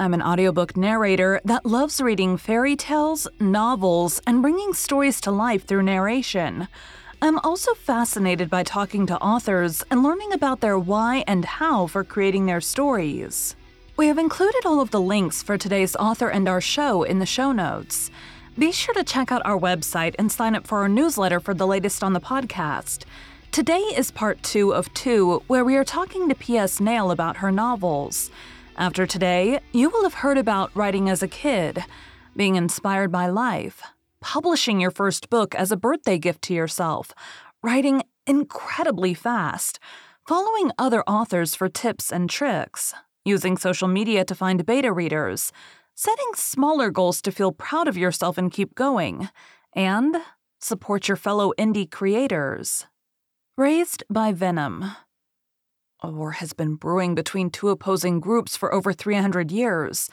I'm an audiobook narrator that loves reading fairy tales, novels, and bringing stories to life through narration. I'm also fascinated by talking to authors and learning about their why and how for creating their stories. We have included all of the links for today's author and our show in the show notes. Be sure to check out our website and sign up for our newsletter for the latest on the podcast. Today is part two of two, where we are talking to P.S. Nail about her novels. After today, you will have heard about writing as a kid, being inspired by life, publishing your first book as a birthday gift to yourself, writing incredibly fast, following other authors for tips and tricks, using social media to find beta readers setting smaller goals to feel proud of yourself and keep going, and support your fellow indie creators. Raised by Venom. A war has been brewing between two opposing groups for over 300 years.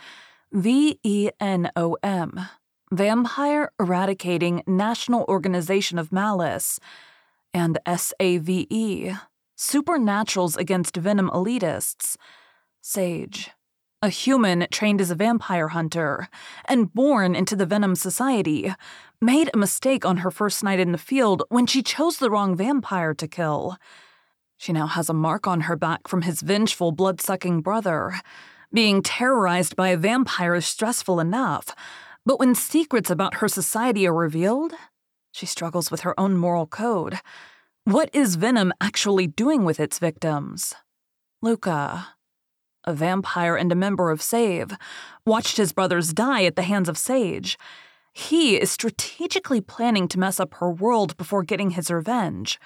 V E N O M. Vampire Eradicating National Organization of Malice. And S A V E. Supernaturals Against Venom Elitists. Sage a human trained as a vampire hunter and born into the Venom Society, made a mistake on her first night in the field when she chose the wrong vampire to kill. She now has a mark on her back from his vengeful, blood sucking brother. Being terrorized by a vampire is stressful enough, but when secrets about her society are revealed, she struggles with her own moral code. What is Venom actually doing with its victims? Luca, a vampire and a member of Save, watched his brothers die at the hands of Sage. He is strategically planning to mess up her world before getting his revenge.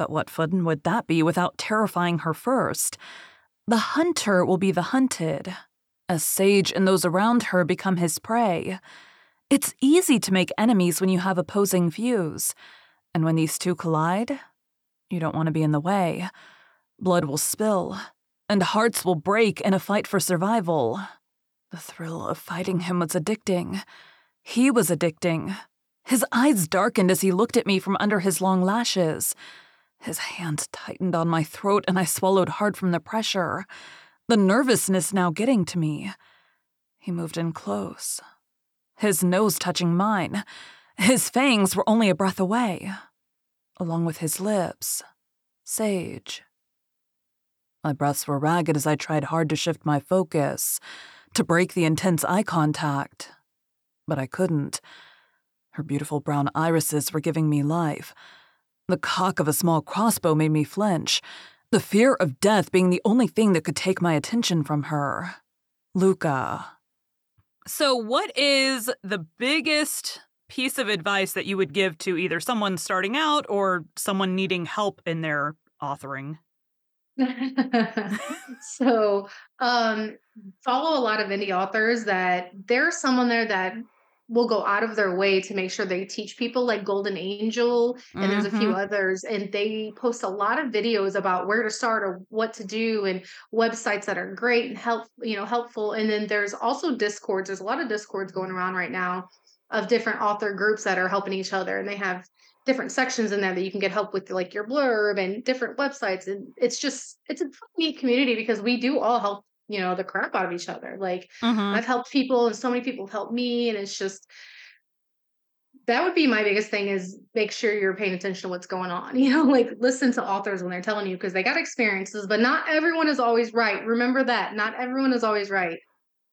But what fun would that be without terrifying her first? The hunter will be the hunted, A Sage and those around her become his prey. It's easy to make enemies when you have opposing views, and when these two collide, you don't want to be in the way. Blood will spill, and hearts will break in a fight for survival. The thrill of fighting him was addicting. He was addicting. His eyes darkened as he looked at me from under his long lashes. His hand tightened on my throat, and I swallowed hard from the pressure, the nervousness now getting to me. He moved in close, his nose touching mine. His fangs were only a breath away, along with his lips. Sage. My breaths were ragged as I tried hard to shift my focus, to break the intense eye contact. But I couldn't. Her beautiful brown irises were giving me life. The cock of a small crossbow made me flinch, the fear of death being the only thing that could take my attention from her. Luca. So, what is the biggest piece of advice that you would give to either someone starting out or someone needing help in their authoring? so um follow a lot of indie authors that there's someone there that will go out of their way to make sure they teach people like golden angel and mm-hmm. there's a few mm-hmm. others and they post a lot of videos about where to start or what to do and websites that are great and help you know helpful and then there's also discords there's a lot of discords going around right now of different author groups that are helping each other and they have different sections in there that you can get help with like your blurb and different websites and it's just it's a neat community because we do all help you know the crap out of each other like mm-hmm. i've helped people and so many people have helped me and it's just that would be my biggest thing is make sure you're paying attention to what's going on you know like listen to authors when they're telling you because they got experiences but not everyone is always right. Remember that not everyone is always right.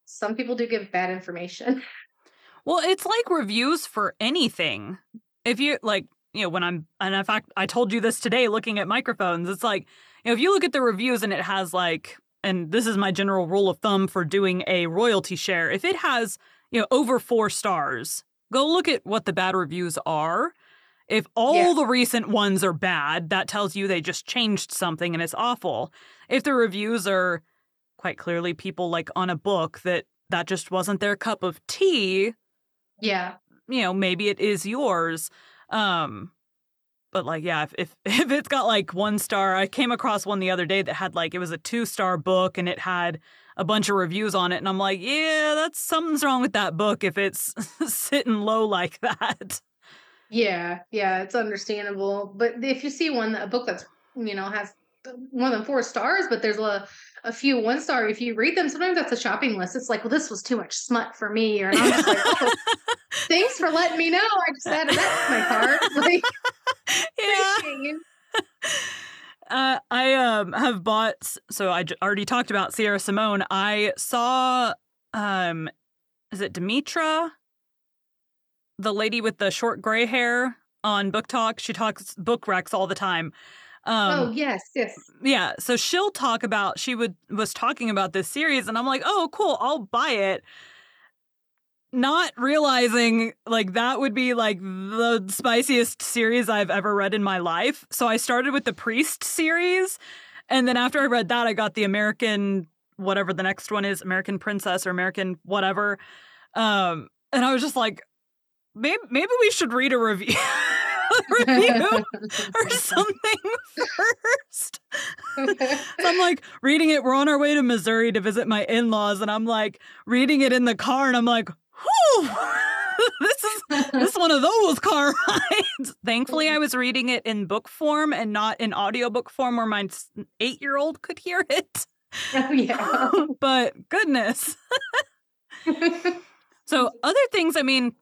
Some people do give bad information. Well it's like reviews for anything. If you like you know, when I'm, and in fact, I told you this today looking at microphones, it's like, you know, if you look at the reviews and it has like, and this is my general rule of thumb for doing a royalty share, if it has, you know, over four stars, go look at what the bad reviews are. If all yeah. the recent ones are bad, that tells you they just changed something and it's awful. If the reviews are quite clearly people like on a book that that just wasn't their cup of tea, Yeah. you know, maybe it is yours. Um but like yeah, if, if if it's got like one star, I came across one the other day that had like it was a two star book and it had a bunch of reviews on it, and I'm like, yeah, that's something's wrong with that book if it's sitting low like that. Yeah, yeah, it's understandable. But if you see one a book that's you know has uh, more than four stars, but there's a a few one star. If you read them, sometimes that's a shopping list. It's like, well, this was too much smut for me, or and I'm just like, oh, thanks for letting me know. I just added that to my cart. Like, yeah. Uh, I um have bought. So I j- already talked about Sierra Simone. I saw um, is it Demetra, the lady with the short gray hair on BookTok? She talks book recs all the time. Um, oh yes, yes. yeah, so she'll talk about. She would was talking about this series, and I'm like, oh, cool, I'll buy it. Not realizing like that would be like the spiciest series I've ever read in my life. So I started with the Priest series, and then after I read that, I got the American whatever the next one is, American Princess or American whatever. Um, and I was just like, maybe maybe we should read a review. review or something first. So I'm like reading it. We're on our way to Missouri to visit my in laws, and I'm like reading it in the car, and I'm like, whew, this is this one of those car rides. Thankfully, I was reading it in book form and not in audiobook form where my eight year old could hear it. oh yeah. but goodness. So other things, I mean,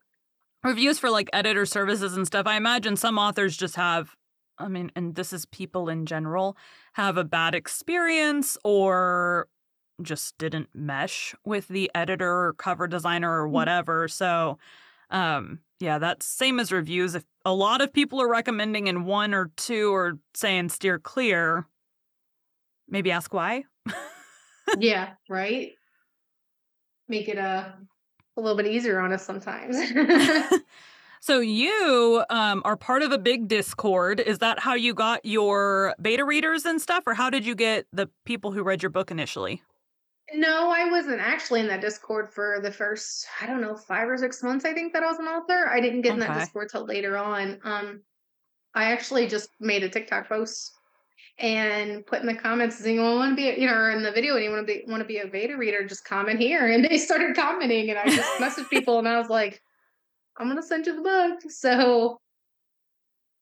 reviews for like editor services and stuff. I imagine some authors just have, I mean, and this is people in general have a bad experience or just didn't mesh with the editor or cover designer or whatever. So, um, yeah, that's same as reviews. If a lot of people are recommending and one or two are saying steer clear, maybe ask why. yeah, right. Make it uh, a little bit easier on us sometimes. so you um, are part of a big Discord. Is that how you got your beta readers and stuff, or how did you get the people who read your book initially? No, I wasn't actually in that Discord for the first, I don't know, five or six months. I think that I was an author. I didn't get in that Discord till later on. Um, I actually just made a TikTok post and put in the comments, "Does I want to be, you know, or in the video, anyone want to be want to be a beta reader? Just comment here." And they started commenting, and I just messaged people, and I was like, "I'm gonna send you the book." So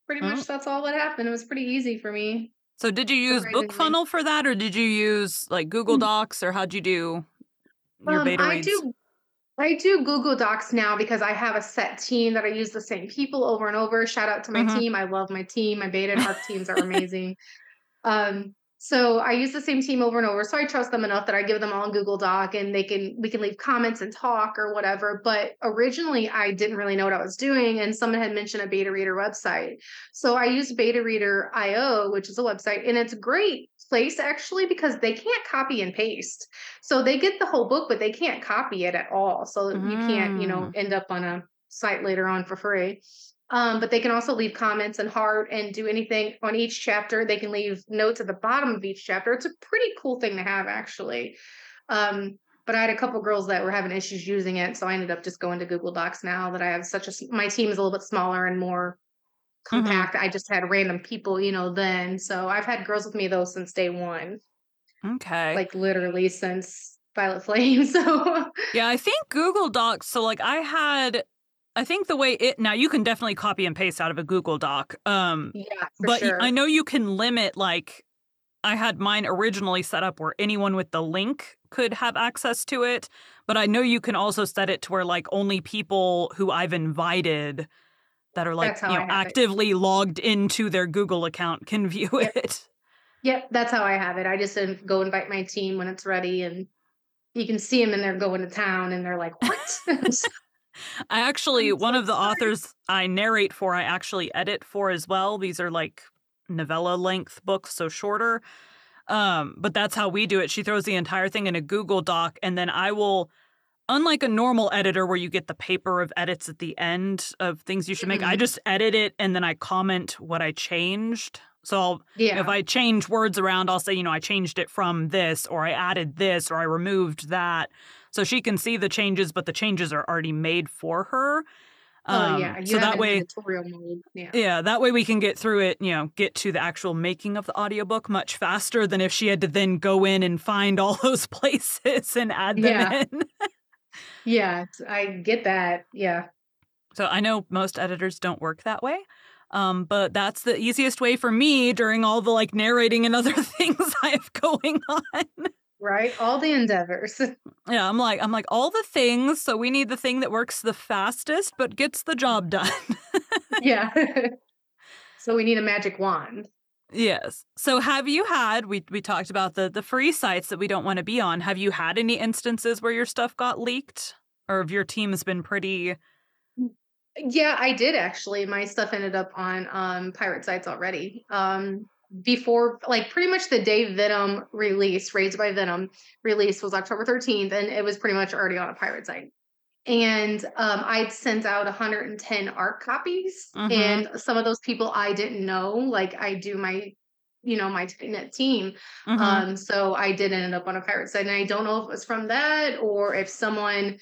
pretty Oh. much that's all that happened. It was pretty easy for me. So did you use Surprisingly. BookFunnel for that, or did you use like Google Mm. Docs, or how'd you do your Um, beta I reads? do I do Google Docs now because I have a set team that I use the same people over and over. Shout out to my Mhm. team. I love my team. My beta and ARC teams are amazing. Um, so I use the same team over and over. So I trust them enough that I give them all a Google Doc and they can we can leave comments and talk or whatever. But originally I didn't really know what I was doing and someone had mentioned a beta reader website. So I use Beta Reader IO, which is a website, and it's a great place actually because they can't copy and paste. So they get the whole book, but they can't copy it at all. So you can't, you know, end up on a site later on for free. Um, but they can also leave comments and heart and do anything on each chapter. They can leave notes at the bottom of each chapter. It's a pretty cool thing to have, actually. Um, but I had a couple girls that were having issues using it, so I ended up just going to Google Docs now that I have such a my team is a little bit smaller and more Mhm. compact. I just had random people, you know, then. So I've had girls with me though since day one, Okay. like literally since Violet Flame. So Yeah, I think Google Docs. So, like, I had, I think the way it now you can definitely copy and paste out of a Google Doc. Um, yeah, but sure. I know you can limit. Like, I had mine originally set up where anyone with the link could have access to it. But I know you can also set it to where like only people who I've invited that are like you know have it. actively logged into their Google account can view Yep. it. Yep, that's how I have it. I just go invite my team when it's ready, and you can see them, and they're going to town, and they're like, "What?" I actually, one of the sorry. authors I narrate for, I actually edit for as well. These are like novella length books, so shorter. Um, but that's how we do it. She throws the entire thing in a Google Doc, and then I will, unlike a normal editor where you get the paper of edits at the end of things you should make, I Mhm. just edit it and then I comment what I changed. So I'll yeah, if I change words around, I'll say, you know, I changed it from this, or I added this, or I removed that. So she can see the changes, but the changes are already made for her. Um, oh yeah, you so that way. Yeah. yeah, that way we can get through it. You know, get to the actual making of the audiobook much faster than if she had to then go in and find all those places and add them Yeah. in. Yeah, I get that. Yeah. So I know most editors don't work that way. Um, but that's the easiest way for me during all the like narrating and other things I have going on. Right? All the endeavors. Yeah, I'm like I'm like all the things, so we need the thing that works the fastest but gets the job done. yeah. so we need a magic wand. Yes. So have you had we we talked about the the free sites that we don't want to be on. Have you had any instances where your stuff got leaked or have your team has been pretty Yeah, I did actually. My stuff ended up on um pirate sites already. Um before like pretty much the day Venom release, Raised by Venom release was October 13th, and it was pretty much already on a pirate site. And um, I'd sent out 110 ARC copies, Mhm. and some of those people I didn't know. Like I do my, you know, my net team. Mhm. Um, so I did end up on a pirate site, and I don't know if it was from that or if someone,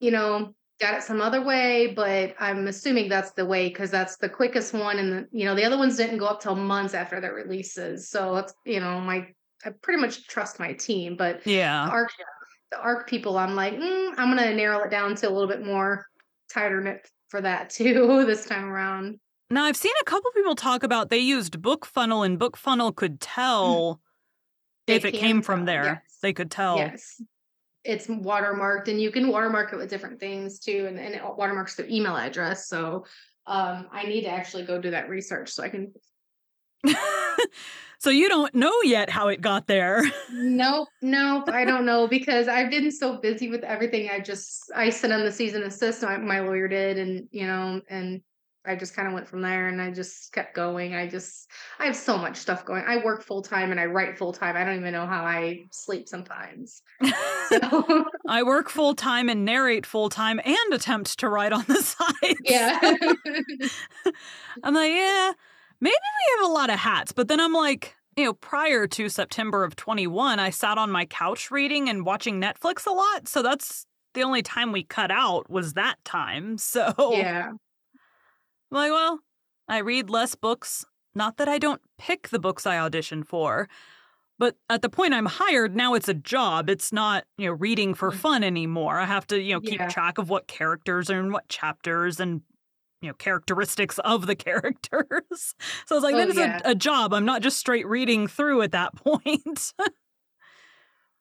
you know, got it some other way. But I'm assuming that's the way because that's the quickest one, and the, you know the other ones didn't go up till months after their releases. So it's you know my I pretty much trust my team, but the yeah. arc the arc people, I'm like mm, I'm gonna narrow it down to a little bit more tighter knit for that too this time around. Now I've seen a couple people talk about they used Book Funnel and Book Funnel could tell They if it came from there. yes. They could tell. Yes. It's watermarked and you can watermark it with different things too. And, and it watermarks their email address. So um, I need to actually go do that research so I can. so you don't know yet how it got there. Nope, nope, I don't know because I've been so busy with everything. I just, I sent on the cease and desist, my, my lawyer did, and, you know, and I just kind of went from there and I just kept going. I just, I have so much stuff going. I work full time and I write full time. I don't even know how I sleep sometimes. So. I work full time and narrate full time and attempt to write on the side. Yeah. I'm like, yeah, maybe we have a lot of hats. But then I'm like, you know, prior to September of 21, I sat on my couch reading and watching Netflix a lot. So that's the only time we cut out was that time. So yeah. I'm like, well, I read less books. Not that I don't pick the books I audition for, but at the point I'm hired, now it's a job. It's not, you know, reading for mm. fun anymore. I have to, you know, keep Yeah. track of what characters are in what chapters and, you know, characteristics of the characters. So it's like, Oh, then it's yeah. a, a job. I'm not just straight reading through at that point.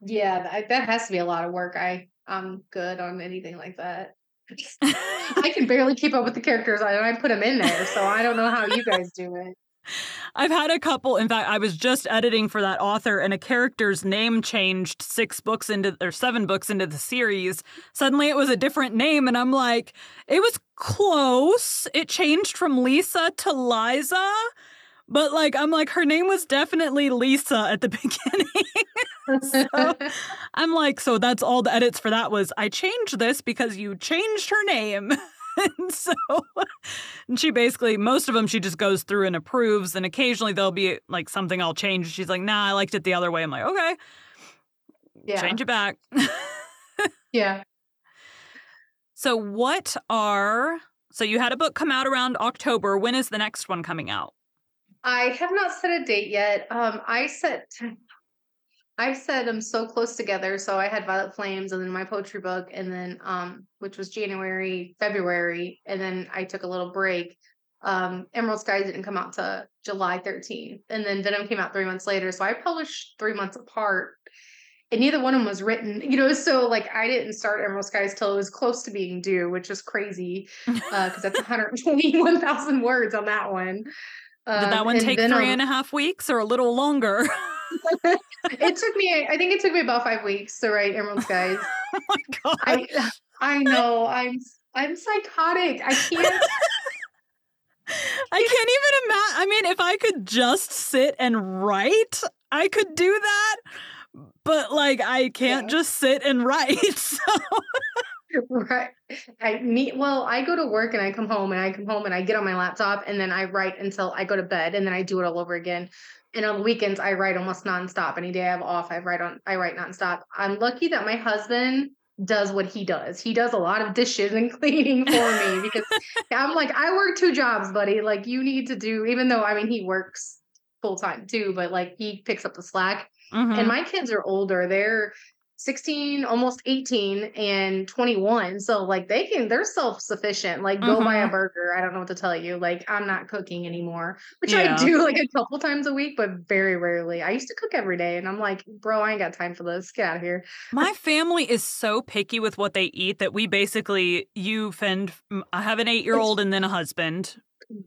Yeah. That, that has to be a lot of work. I, I'm good on anything like that. I can barely keep up with the characters. I, I put them in there. So I don't know how you guys do it. I've had a couple. In fact, I was just editing for that author, and a character's name changed six books into or seven books into the series. Suddenly, it was a different name, and I'm like, it was close. It changed from Lisa to Liza, but like, I'm like, her name was definitely Lisa at the beginning. So- I'm like, so that's all the edits for that was I changed this because you changed her name. and so and she basically most of them she just goes through and approves and occasionally there'll be like something I'll change. She's like, "Nah, I liked it the other way." I'm like, "Okay, yeah. change it back." Yeah. so what are so you had a book come out around October. When is the next one coming out? I have not set a date yet. Um, I set, I've set them so close together. So I had Violet Flames and then my poetry book, and then um, which was January, February, and then I took a little break. Um, Emerald Skies didn't come out to July 13th, and then Venom came out three months later. So I published three months apart, and neither one of them was written. You know, so like I didn't start Emerald Skies till it was close to being due, which is crazy because that's 121,000 words on that one. Did that Um, one take Venom- three and a half weeks or a little longer? it took me i think it took me about five weeks to write emerald skies oh my god! i i know i'm i'm psychotic i can't I can't even imagine. I mean, if I could just sit and write, I could do that. But like, I can't Yeah. just sit and write. So right i meet well i go to work and i come home and i come home and i get on my laptop and then i write until i go to bed and then i do it all over again And on the weekends, I write almost nonstop. Any day I have off, I write on I write nonstop. I'm lucky that my husband does what he does. He does a lot of dishes and cleaning for me because I'm like, I work two jobs, buddy. Like you need to do, even though I mean he works full time too, but like he picks up the slack. Mhm. And my kids are older. They're 16, almost 18, and 21. So like they can, they're self-sufficient. Like go buy a Mhm. burger. I don't know what to tell you. Like I'm not cooking anymore, which Yeah. I do like a couple times a week, but very rarely. I used to cook every day, and I'm like, bro, I ain't got time for this. Get out of here. My family is so picky with what they eat that we basically you fend. I have an eight year old and then a husband.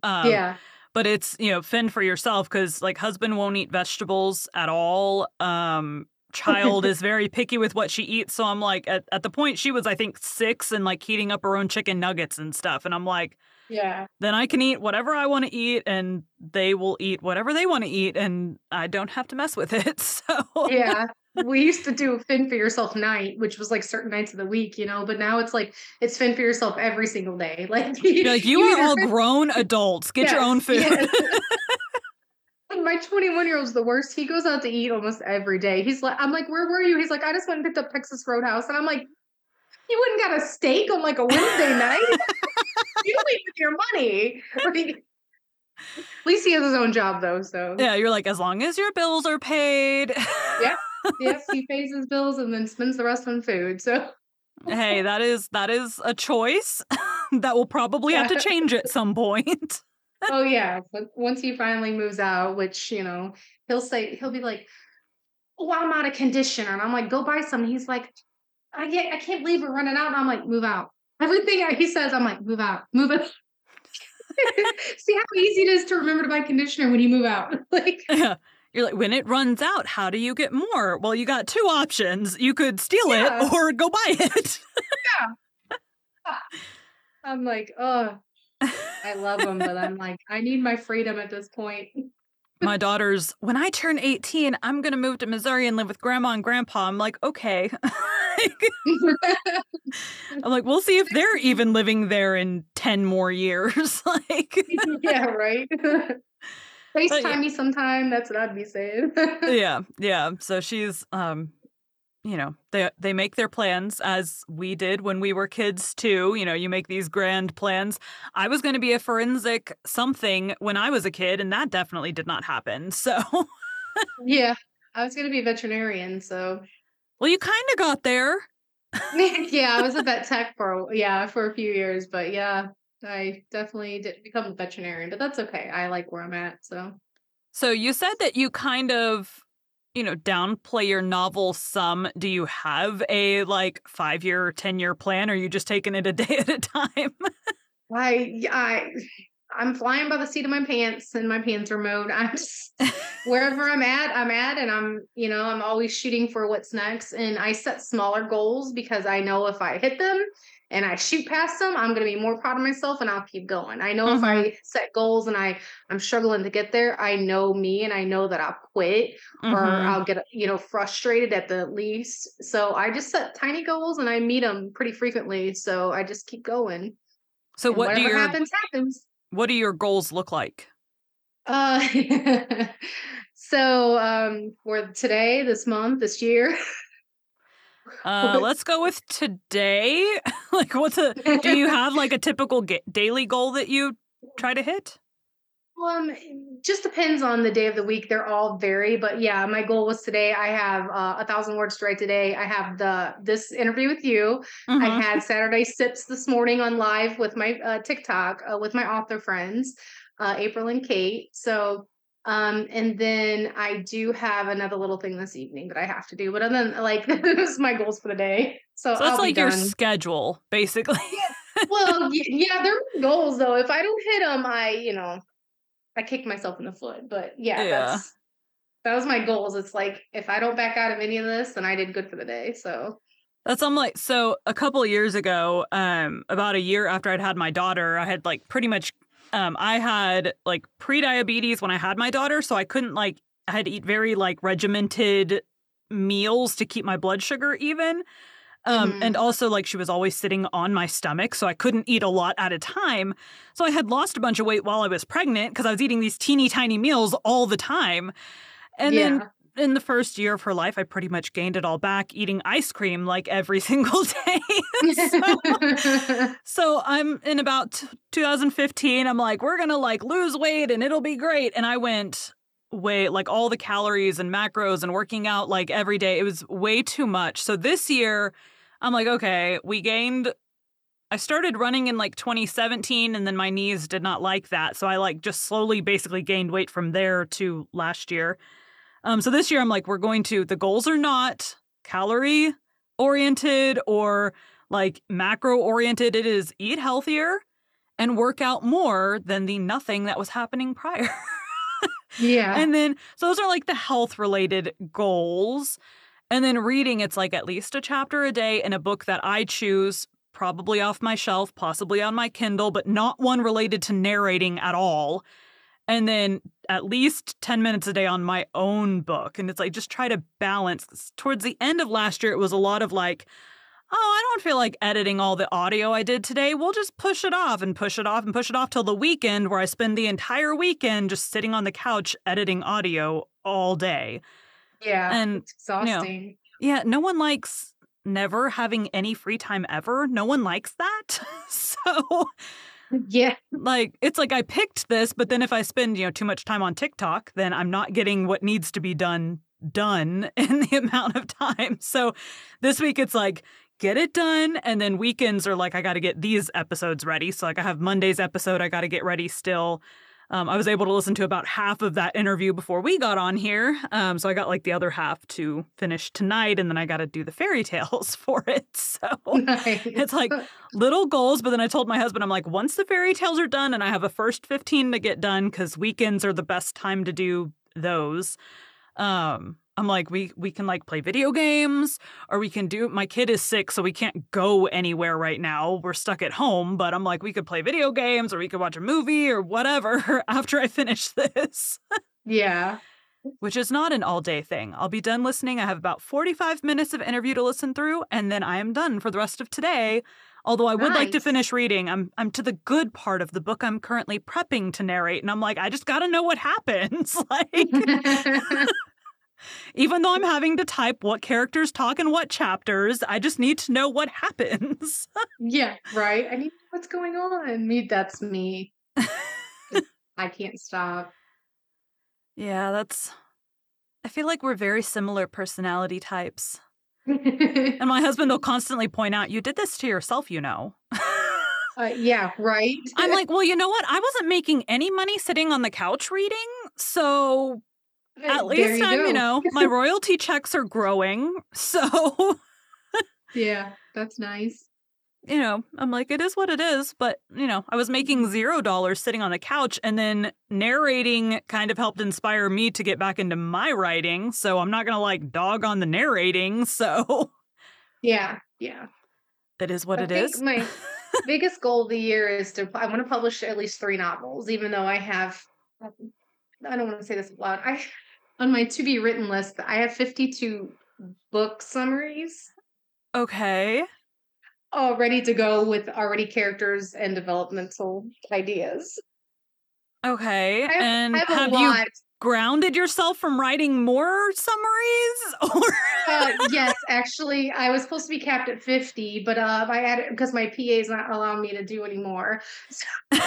Um, yeah. but it's you know fend for yourself because like husband won't eat vegetables at all. Um, child is very picky with what she eats. So I'm like at at the point she was I think six and like heating up her own chicken nuggets and stuff, and I'm like. Yeah. Then I can eat whatever I want to eat, and they will eat whatever they want to eat, and I don't have to mess with it. So Yeah. we used to do fin for yourself night, which was like certain nights of the week, you know, but now it's like it's fin for yourself every single day. Like, like, you are all grown adults. Get your own food. yes. My 21 year old's the worst. He goes out to eat almost every day. He's like, I'm like, where were you? He's like, I just went and picked up Texas Roadhouse. And I'm like, you wouldn't got a steak on like a Wednesday night? you don't with your money. Like, at least he has his own job though. So yeah, you're like, as long as your bills are paid. Yeah. Yes, he pays his bills and then spends the rest on food. So hey, that is that is a choice that will probably have to change at some point. Oh yeah, but once he finally moves out, which you know, he'll say he'll be like, "Oh, I'm out of conditioner," and I'm like, "Go buy some." He's like, "I can't, I can't believe we're running out." And I'm like, "Move out." Everything he says, I'm like, "Move out, move it." See how easy it is to remember to buy conditioner when you move out. like, You're like, when it runs out, how do you get more? Well, you got two options. You could steal Yeah. it or go buy it. Yeah. Ah. I'm like, oh, I love them, but I'm like, I need my freedom at this point. My daughter's, when I turn 18, I'm going to move to Missouri and live with grandma and grandpa. I'm like, okay. I'm like, we'll see if they're even living there in 10 more years. like, yeah, right. FaceTime me sometime. That's what I'd be saying. yeah, yeah. So she's, um, you know, they they make their plans as we did when we were kids too. You know, you make these grand plans. I was going to be a forensic something when I was a kid, and that definitely did not happen. So, yeah, I was gonna be a veterinarian, so well, you kind of got there. yeah, I was a vet tech for yeah for a few years, but yeah, I definitely didn't become a veterinarian, but that's okay. I like where I'm at, so So you said that you kind of, you know, downplay your novel some. Do you have a like five year, or ten year plan, or are you just taking it a day at a time? I I I'm flying by the seat of my pants and my pants are mode. I'm just wherever I'm at, I'm at, and I'm you know I'm always shooting for what's next. And I set smaller goals because I know if I hit them and I shoot past them, I'm gonna be more proud of myself and I'll keep going. I know if I set goals and I I'm struggling to get there, I know me and I know that I'll quit or Mhm. I'll get you know frustrated at the least. So I just set tiny goals and I meet them pretty frequently. So I just keep going. so And what do your happens happens. what do your goals look like? Uh, so um, for today, this month, this year, Uh, let's go with today. like, what's a? Do you have like a typical ga- daily goal that you try to hit? um, just depends on the day of the week. They're all vary, but yeah, my goal was today. I have uh, a thousand words to write today. I have the this interview with you. I Mhm. had Saturday sips this morning on live with my uh, TikTok uh, with my author friends, uh, April and Kate. So, um, and then I do have another little thing this evening that I have to do. But other than like, this is my goals for the day. So, So that's like your schedule, basically. well, yeah, they're my goals though. If I don't hit them, I, you know, I kick myself in the foot. But yeah, Yeah. that's that was my goals. It's like if I don't back out of any of this, then I did good for the day. So That's I'm like so a couple of years ago, um, about a year after I'd had my daughter, I had like pretty much um I had like pre-diabetes when I had my daughter, so I couldn't like I had to eat very like regimented meals to keep my blood sugar even. Um, Mhm. And also, like, she was always sitting on my stomach, so I couldn't eat a lot at a time. So I had lost a bunch of weight while I was pregnant because I was eating these teeny tiny meals all the time. And then in the first year of her life, I pretty much gained it all back eating ice cream like every single day. so, so I'm in about t- 2015. I'm like, we're gonna like lose weight and it'll be great. And I went way like all the calories and macros and working out like every day. It was way too much. So this year, I'm like, okay, we gained. I started running in like 2017 and then my knees did not like that. So I like just slowly basically gained weight from there to last year. Um, so this year I'm like, we're going to, the goals are not calorie oriented or like macro oriented. It is eat healthier and work out more than the nothing that was happening prior. yeah. And then, so those are like the health related goals. And then reading, it's like at least a chapter a day in a book that I choose, probably off my shelf, possibly on my Kindle, but not one related to narrating at all. And then at least 10 minutes a day on my own book. And it's like just try to balance. Towards the end of last year, it was a lot of like, oh, I don't feel like editing all the audio I did today. We'll just push it off and push it off and push it off till the weekend, where I spend the entire weekend just sitting on the couch editing audio all day. yeah. And it's exhausting. yeah, no one likes never having any free time ever. No one likes that. so, Yeah. like, it's like I picked this, but then if I spend, you know, too much time on TikTok, then I'm not getting what needs to be done done in the amount of time. So this week it's like get it done and then weekends are like I got to get these episodes ready. So like I have Monday's episode I got to get ready still. Um, I was able to listen to about half of that interview before we got on here. Um, so I got like the other half to finish tonight and then I got to do the fairy tales for it. So Nice. it's like little goals, but then I told my husband, I'm like, once the fairy tales are done and I have a first 15 to get done, because weekends are the best time to do those. Um, I'm like, we we can like play video games, or we can do my kid is sick, so we can't go anywhere right now. We're stuck at home, but I'm like, we could play video games or we could watch a movie or whatever after I finish this. yeah. Which is not an all day thing. I'll be done listening. I have about 45 minutes of interview to listen through, and then I am done for the rest of today. Although I would like to finish reading. I'm I'm to the good part of the book I'm currently prepping to narrate, and I'm like, I just gotta know what happens. like even though I'm having to type what characters talk in what chapters, I just need to know what happens. yeah. Right. I need what's going on. Me. That's me. I can't stop. yeah, that's I feel like we're very similar personality types. And my husband will constantly point out, you did this to yourself, you know. Uh, yeah. Right. I'm like, well, you know what? I wasn't making any money sitting on the couch reading. So at least I'm, you know, my royalty checks are growing. So, Yeah. That's nice. you know, I'm like, it is what it is. But, you know, I was making mm-hmm. zero dollars sitting on the couch and then narrating kind of helped inspire me to get back into my writing. So I'm not going to like dog on the narrating. So Yeah. Yeah. That is what I it think is. my biggest goal of the year is to I want to publish at least three novels, even though I have I don't want to say this out loud. I on my to be written list, I have 52 book summaries okay. all ready to go with already characters and developmental ideas. Okay. I have, and I have, have you grounded yourself from writing more summaries or uh, yes, actually, I was supposed to be capped at 50, but uh, I added because my PA is not allowing me to do anymore. so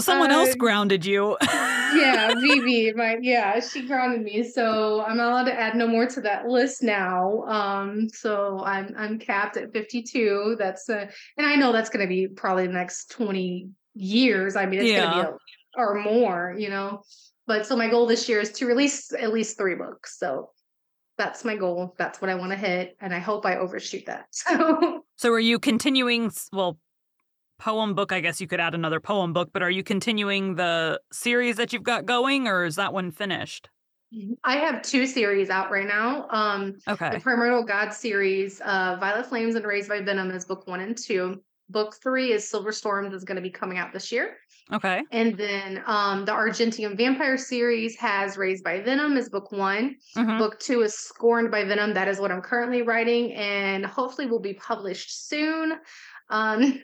someone else Uh, grounded you yeah, Vivi, my yeah, she grounded me, so I'm not allowed to add no more to that list now. Um, so I'm I'm capped at 52. That's uh, and I know that's going to be probably the next 20 years. I mean, it's Yeah. going to be a, or more, you know. But so my goal this year is to release at least three books. So that's my goal. That's what I want to hit, and I hope I overshoot that. So so are you continuing well poem book i guess you could add another poem book but are you continuing the series that you've got going or is that one finished I have two series out right now. Um, okay The Primordial God series, uh, Violet Flames and Raised by Venom is book one and two. book three is Silver Storms is going to be coming out this year. Okay. And then um, the Argentium Vampire series has Raised by Venom is book one. Mhm. Book two is Scorned by Venom. That is what I'm currently writing, and hopefully will be published soon. Um,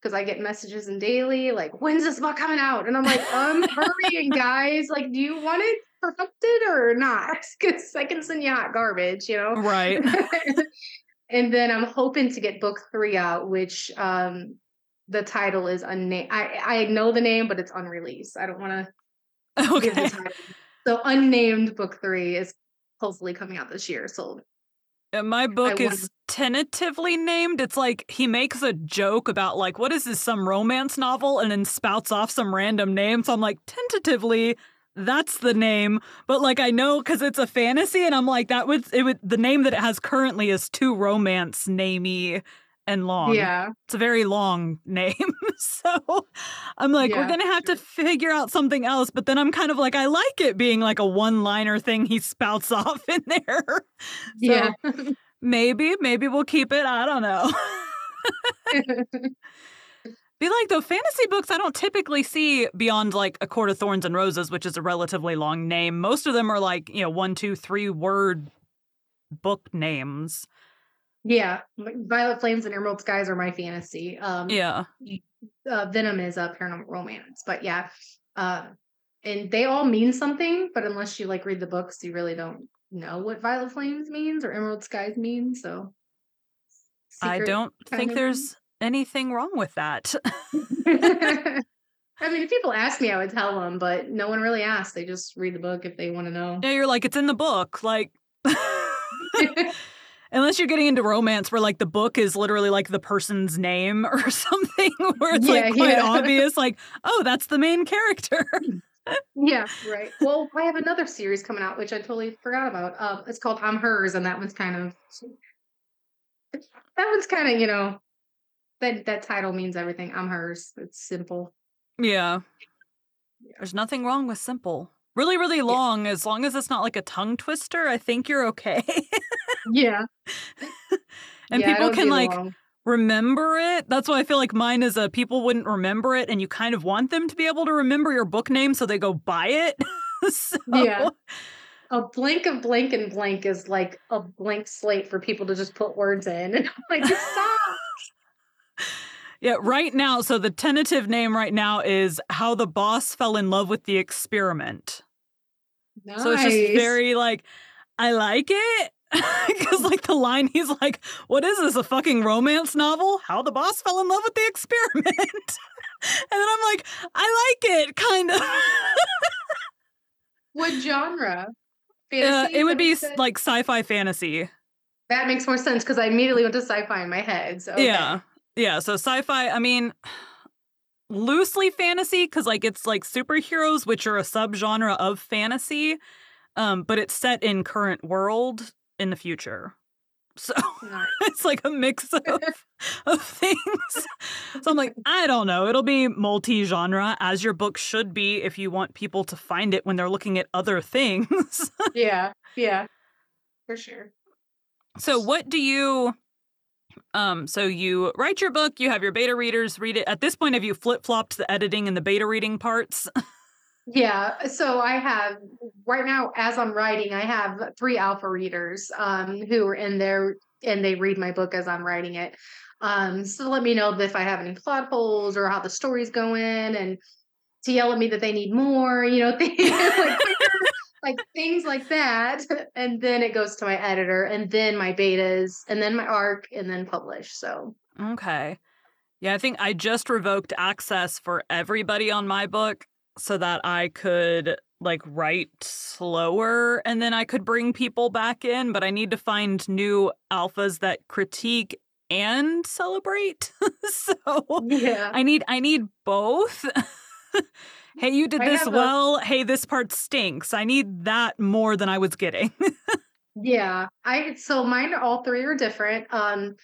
because I get messages in daily like, "When's this book coming out?" And I'm like, I'm hurrying, guys! Like, do you want it perfected or not? Because I can send you hot garbage, you know." Right. and then I'm hoping to get book three out, which um the title is unnamed. I I know the name, but it's unreleased. I don't want to give the Okay. title. So unnamed book three is hopefully coming out this year. So Uh, my book is tentatively named. It's like he makes a joke about like what is this some romance novel and then spouts off some random name. So I'm like tentatively that's the name, but like I know cuz it's a fantasy and I'm like that would it would the name that it has currently is too romance namey and long. yeah, It's a very long name. so I'm like, we're going to have to figure out something else. But then I'm kind of like, I like it being like a one liner thing he spouts off in there. yeah. Maybe, maybe we'll keep it. I don't know. Be like, though, fantasy books I don't typically see beyond like A Court of Thorns and Roses, which is a relatively long name. Most of them are like, you know, one, two, three word book names. Yeah, Violet Flames and Emerald Skies are my fantasy. Um, Yeah. uh, Venom is a paranormal romance, but yeah, uh, and they all mean something. But unless you like read the books, you really don't know what Violet Flames means or Emerald Skies means. So I don't think there's anything wrong with that. I mean, if people ask me, I would tell them, but no one really asks. They just read the book if they want to know. Yeah, you're like, it's in the book. Like, unless you're getting into romance where like the book is literally like the person's name or something, where it's Yeah, like quite yeah. obvious, like, oh, that's the main character. yeah, right. Well, I have another series coming out, which I totally forgot about. Uh, it's called I'm Hers, and that one's kind of that one's kind of you know that that title means everything. I'm hers. It's simple. yeah. There's nothing wrong with simple. Really, really long, as long as it's not like a tongue twister, I think you're okay. Yeah, and Yeah, people can like along. remember it. That's why I feel like mine is a people wouldn't remember it, and you kind of want them to be able to remember your book name so they go buy it. so, Yeah. a blank of blank and blank is like a blank slate for people to just put words in. And I'm like, stop. Yeah, right now. So the tentative name right now is How the Boss Fell in Love with the Experiment. Nice. So it's just very like, I like it. Because, like, the line he's like, What is this, a fucking romance novel? How the Boss Fell in Love with the Experiment. and then I'm like, I like it, kind of. What genre? Uh, it would be what s- you said? like sci fi fantasy. that makes more sense because I immediately went to sci-fi in my head. So okay. Yeah. Yeah. So sci fi, I mean, loosely fantasy, because like it's like superheroes, which are a subgenre of fantasy, um, but it's set in current world in the future. So Nice. it's like a mix of, of things. So I'm like, I don't know. It'll be multi genre, as your book should be if you want people to find it when they're looking at other things. yeah, yeah, for sure. So what do you um so you write your book, you have your beta readers read it. At this point have you flip-flopped the editing and the beta reading parts? Yeah, so I have right now as I'm writing, I have three alpha readers um who are in there and they read my book as I'm writing it. Um so let me know if I have any plot holes or how the story's going and to yell at me that they need more, you know, things like like things like that. And then it goes to my editor and then my betas and then my arc and then publish. So okay. Yeah, I think I just revoked access for everybody on my book so that I could like write slower and then I could bring people back in, but I need to find new alphas that critique and celebrate. so yeah. I need I need both. hey, you did I this have a- well. Hey, this part stinks. I need that more than I was getting. Yeah, I so mine all three are different. Um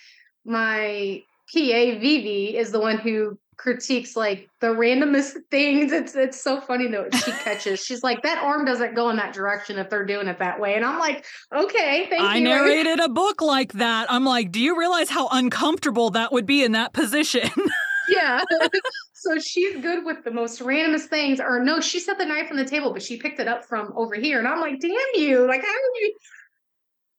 my PA Vivi is the one who critiques like the randomest things. It's it's so funny though. She catches. She's like, that arm doesn't go in that direction if they're doing it that way. And I'm like, okay, thank I you. narrated a book like that. I'm like, do you realize how uncomfortable that would be in that position? yeah. so she's good with the most randomest things. Or no, she set the knife on the table, but she picked it up from over here. And I'm like, damn you. Like, how are you?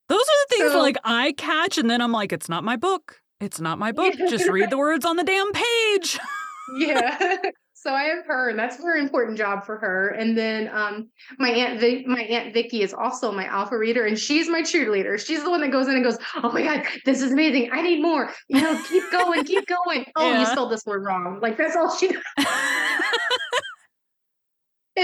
Those are the things So- like I catch, and then I'm like, it's not my book. It's not my book. Just read the words on the damn page. yeah. So I have her, and that's a very important job for her. And then um, my aunt, Vi- my aunt Vicky is also my alpha reader, and she's my cheerleader. She's the one that goes in and goes, "Oh my god, this is amazing! I need more. You know, keep going, keep going." Oh, you spelled this word wrong. Like that's all she. does.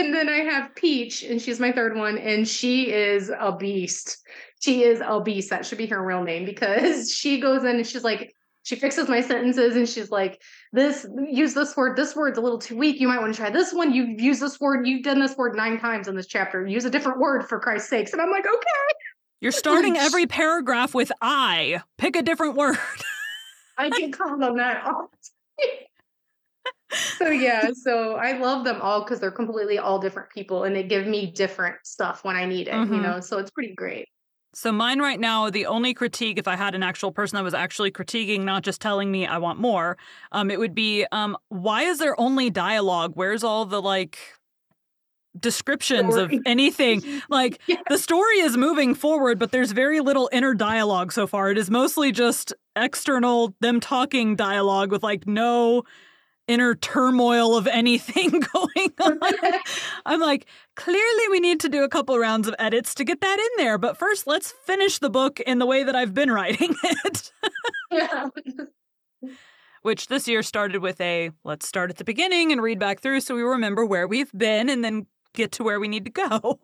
And then I have Peach, and she's my third one, and she is a beast. She is a beast. That should be her real name because she goes in and she's like, she fixes my sentences and she's like, this, use this word. This word's a little too weak. You might want to try this one. You've used this word. You've done this word nine times in this chapter. Use a different word for Christ's sakes. And I'm like, okay. You're starting every paragraph with I. Pick a different word. I get called on that all the time. So yeah, so I love them all because they're completely all different people and they give me different stuff when I need it, you Mhm. know. So it's pretty great. So mine right now, the only critique, if I had an actual person that was actually critiquing, not just telling me I want more, um, it would be, um, why is there only dialogue? Where's all the like descriptions of anything? Like Yeah. the story is moving forward, but there's very little inner dialogue so far. It is mostly just external them talking dialogue with like no inner turmoil of anything going on. I'm like, clearly we need to do a couple rounds of edits to get that in there. But first, let's finish the book in the way that I've been writing it. yeah. Which this year started with a let's start at the beginning and read back through so we remember where we've been and then get to where we need to go.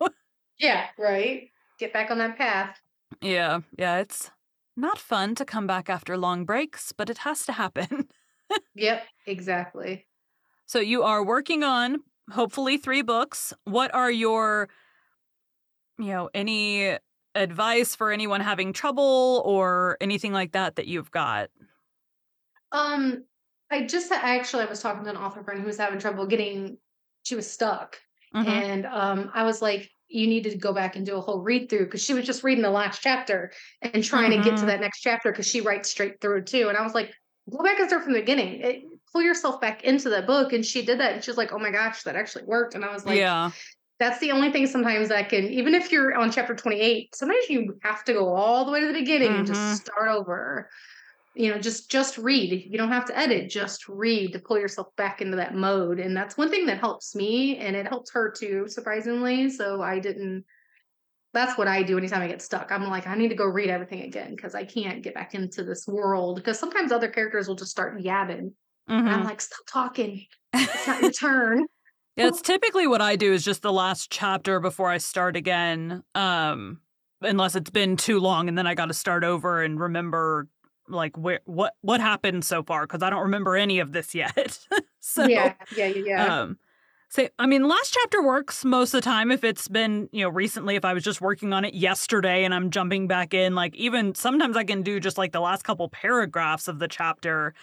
yeah, right. Get back on that path. yeah, yeah, it's not fun to come back after long breaks, but it has to happen. Yep, exactly. So you are working on hopefully three books. What are your, you know, any advice for anyone having trouble or anything like that that you've got? Um, I just actually I was talking to an author friend who was having trouble getting she was stuck. Mhm. And um I was like, you needed to go back and do a whole read through because she was just reading the last chapter and trying to get to Mhm. that next chapter because she writes straight through too. And I was like, go back and start from the beginning. It, pull yourself back into that book. And she did that. And she's like, oh my gosh, that actually worked. And I was like, yeah. that's the only thing sometimes that can, even if you're on chapter 28, sometimes you have to go all the way to the beginning and Mhm. just start over. You know, just just read. You don't have to edit, just read to pull yourself back into that mode. And that's one thing that helps me and it helps her too, surprisingly. So I didn't that's what I do anytime I get stuck. I'm like, I need to go read everything again because I can't get back into this world. Because sometimes other characters will just start yabbing. And I'm like, stop talking. It's not your turn. Yeah, it's typically what I do is just the last chapter before I start again. Um, unless it's been too long and then I got to start over and remember like where what what happened so far because I don't remember any of this yet. so yeah, yeah, yeah, yeah. Um, so I mean, last chapter works most of the time. If it's been you know recently, if I was just working on it yesterday and I'm jumping back in, like even sometimes I can do just like the last couple paragraphs of the chapter.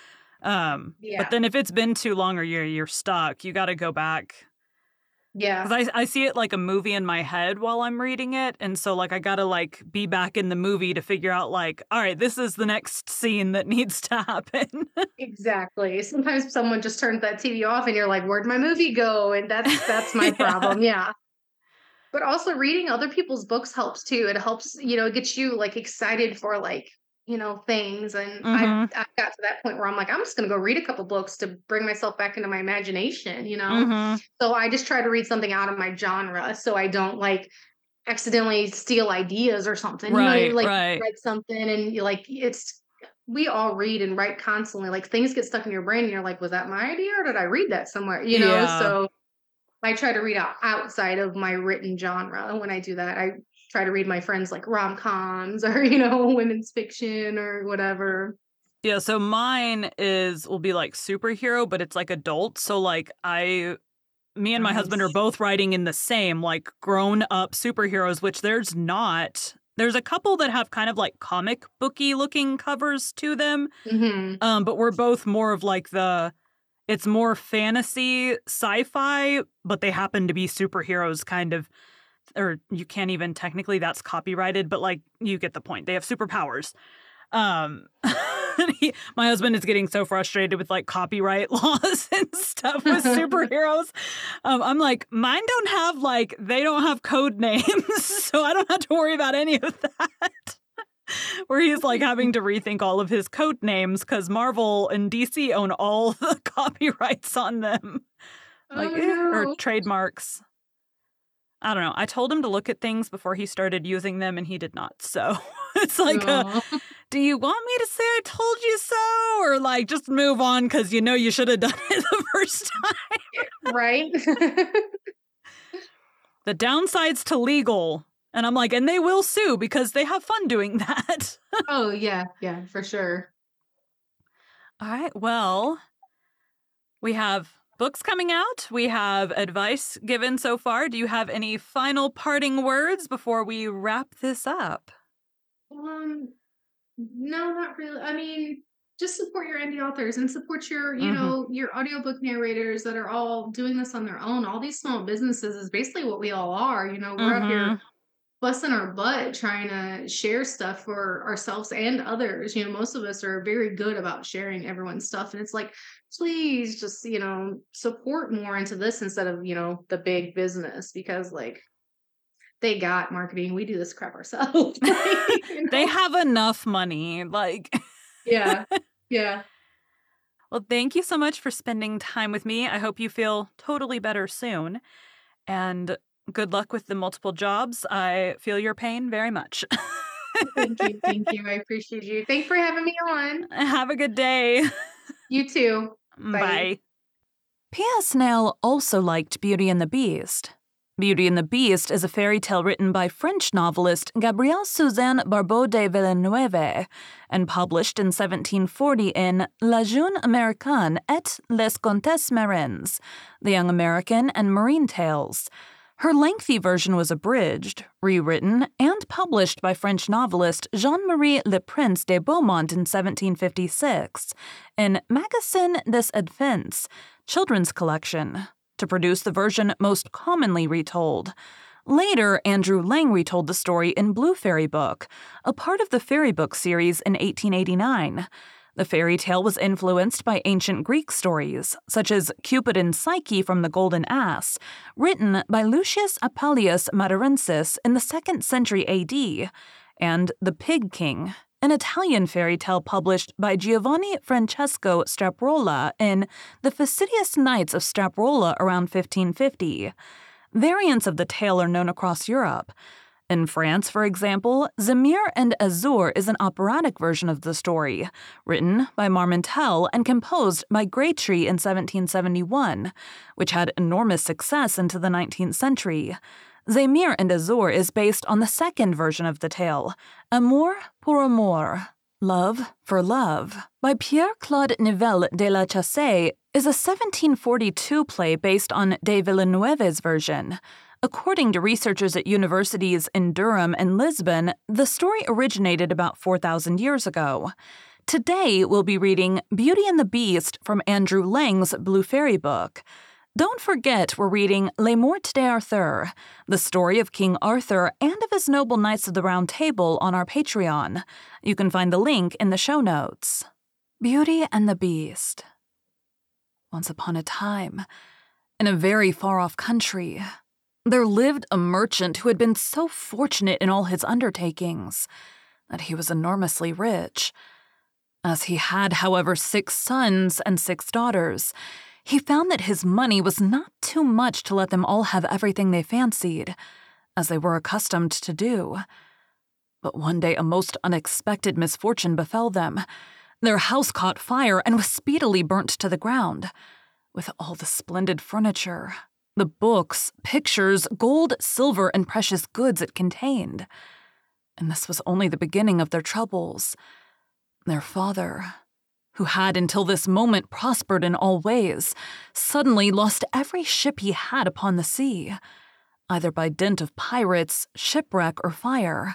Um, Yeah. but then if it's been too long or you're you're stuck, you got to go back yeah. because I I see it like a movie in my head while I'm reading it, and so like I got to like be back in the movie to figure out like, all right, this is the next scene that needs to happen. Exactly. Sometimes someone just turns that TV off and you're like, where'd my movie go? And that's that's my Yeah. problem. Yeah. But also reading other people's books helps too. It helps, you know, get you like excited for like, you know, things. And I Mhm. I got to that point where I'm like, I'm just gonna go read a couple books to bring myself back into my imagination, you know. Mhm. So I just try to read something out of my genre so I don't like accidentally steal ideas or something. You know, Right, you, like right. read something and you like it's we all read and write constantly. Like things get stuck in your brain and you're like, was that my idea or did I read that somewhere? You know, Yeah. so I try to read out outside of my written genre when I do that. I try to read my friends like rom coms or, you know, women's fiction or whatever. Yeah, so mine is will be like superhero, but it's like adult. So like I me and my husband are both writing in the same like grown up superheroes, which there's not there's a couple that have kind of like comic booky looking covers to them. Mhm. Um, but we're both more of like the it's more fantasy sci-fi, but they happen to be superheroes kind of or you can't even technically that's copyrighted, but like you get the point. They have superpowers. Um he, my husband is getting so frustrated with like copyright laws and stuff with superheroes. Um, I'm like, mine don't have like they don't have code names, so I don't have to worry about any of that. Where he's like having to rethink all of his code names because Marvel and DC own all the copyrights on them, like Oh, no. or trademarks. I don't know. I told him to look at things before he started using them, and he did not. So it's like, uh, a, do you want me to say I told you so, or like just move on because you know you should have done it the first time? right? The downsides to legal, and I'm like, and they will sue because they have fun doing that. oh yeah, yeah, for sure. All right. Well, we have books coming out. We have advice given so far. Do you have any final parting words before we wrap this up? Um, no, not really. I mean, just support your indie authors and support your, you Mhm. know, your audiobook narrators that are all doing this on their own. All these small businesses is basically what we all are. You know, we're up here Mhm. Busting our butt trying to share stuff for ourselves and others. You know, most of us are very good about sharing everyone's stuff. And it's like, please just, you know, support more into this instead of, you know, the big business because like they got marketing. We do this crap ourselves. You They have enough money. Like, yeah. Yeah. well, thank you so much for spending time with me. I hope you feel totally better soon. And good luck with the multiple jobs. I feel your pain very much. Thank you. Thank you. I appreciate you. Thanks for having me on. Have a good day. You too. Bye. P.S. Nail also liked Beauty and the Beast. Beauty and the Beast is a fairy tale written by French novelist Gabrielle Suzanne Barbot de Villeneuve and published in 1740 in La Jeune Americaine et les Contes Marins, The Young American and Marine Tales. Her lengthy version was abridged, rewritten, and published by French novelist Jean Marie Le Prince de Beaumont in 1756 in Magazine des enfants, children's collection, to produce the version most commonly retold. Later, Andrew Lang retold the story in Blue Fairy Book, a part of the Fairy Book series in 1889. The fairy tale was influenced by ancient Greek stories, such as Cupid and Psyche from the Golden Ass, written by Lucius Apuleius Madaurensis in the 2nd century AD, and The Pig King, an Italian fairy tale published by Giovanni Francesco Straparola in The Facetious Nights of Straparola around 1550. Variants of the tale are known across Europe. In France, for example, Zemire and Azor is an operatic version of the story, written by Marmontel and composed by Grétry in 1771, which had enormous success into the 19th century. Zemire and Azor is based on the second version of the tale, Amour pour amour, Love for Love, by Pierre Claude Nivelle de la Chaussée, is a 1742 play based on de Villeneuve's version. According to researchers at universities in Durham and Lisbon, the story originated about 4,000 years ago. Today, we'll be reading Beauty and the Beast from Andrew Lang's Blue Fairy book. Don't forget, we're reading Les Morte d'Arthur, the story of King Arthur and of his noble knights of the Round Table on our Patreon. You can find the link in the show notes. Beauty and the Beast. Once upon a time, in a very far off country, there lived a merchant who had been so fortunate in all his undertakings that he was enormously rich. As he had, however, six sons and six daughters, he found that his money was not too much to let them all have everything they fancied, as they were accustomed to do. But one day a most unexpected misfortune befell them. Their house caught fire and was speedily burnt to the ground, with all the splendid furniture, the books, pictures, gold, silver, and precious goods it contained. And this was only the beginning of their troubles. Their father, who had until this moment prospered in all ways, suddenly lost every ship he had upon the sea, either by dint of pirates, shipwreck, or fire.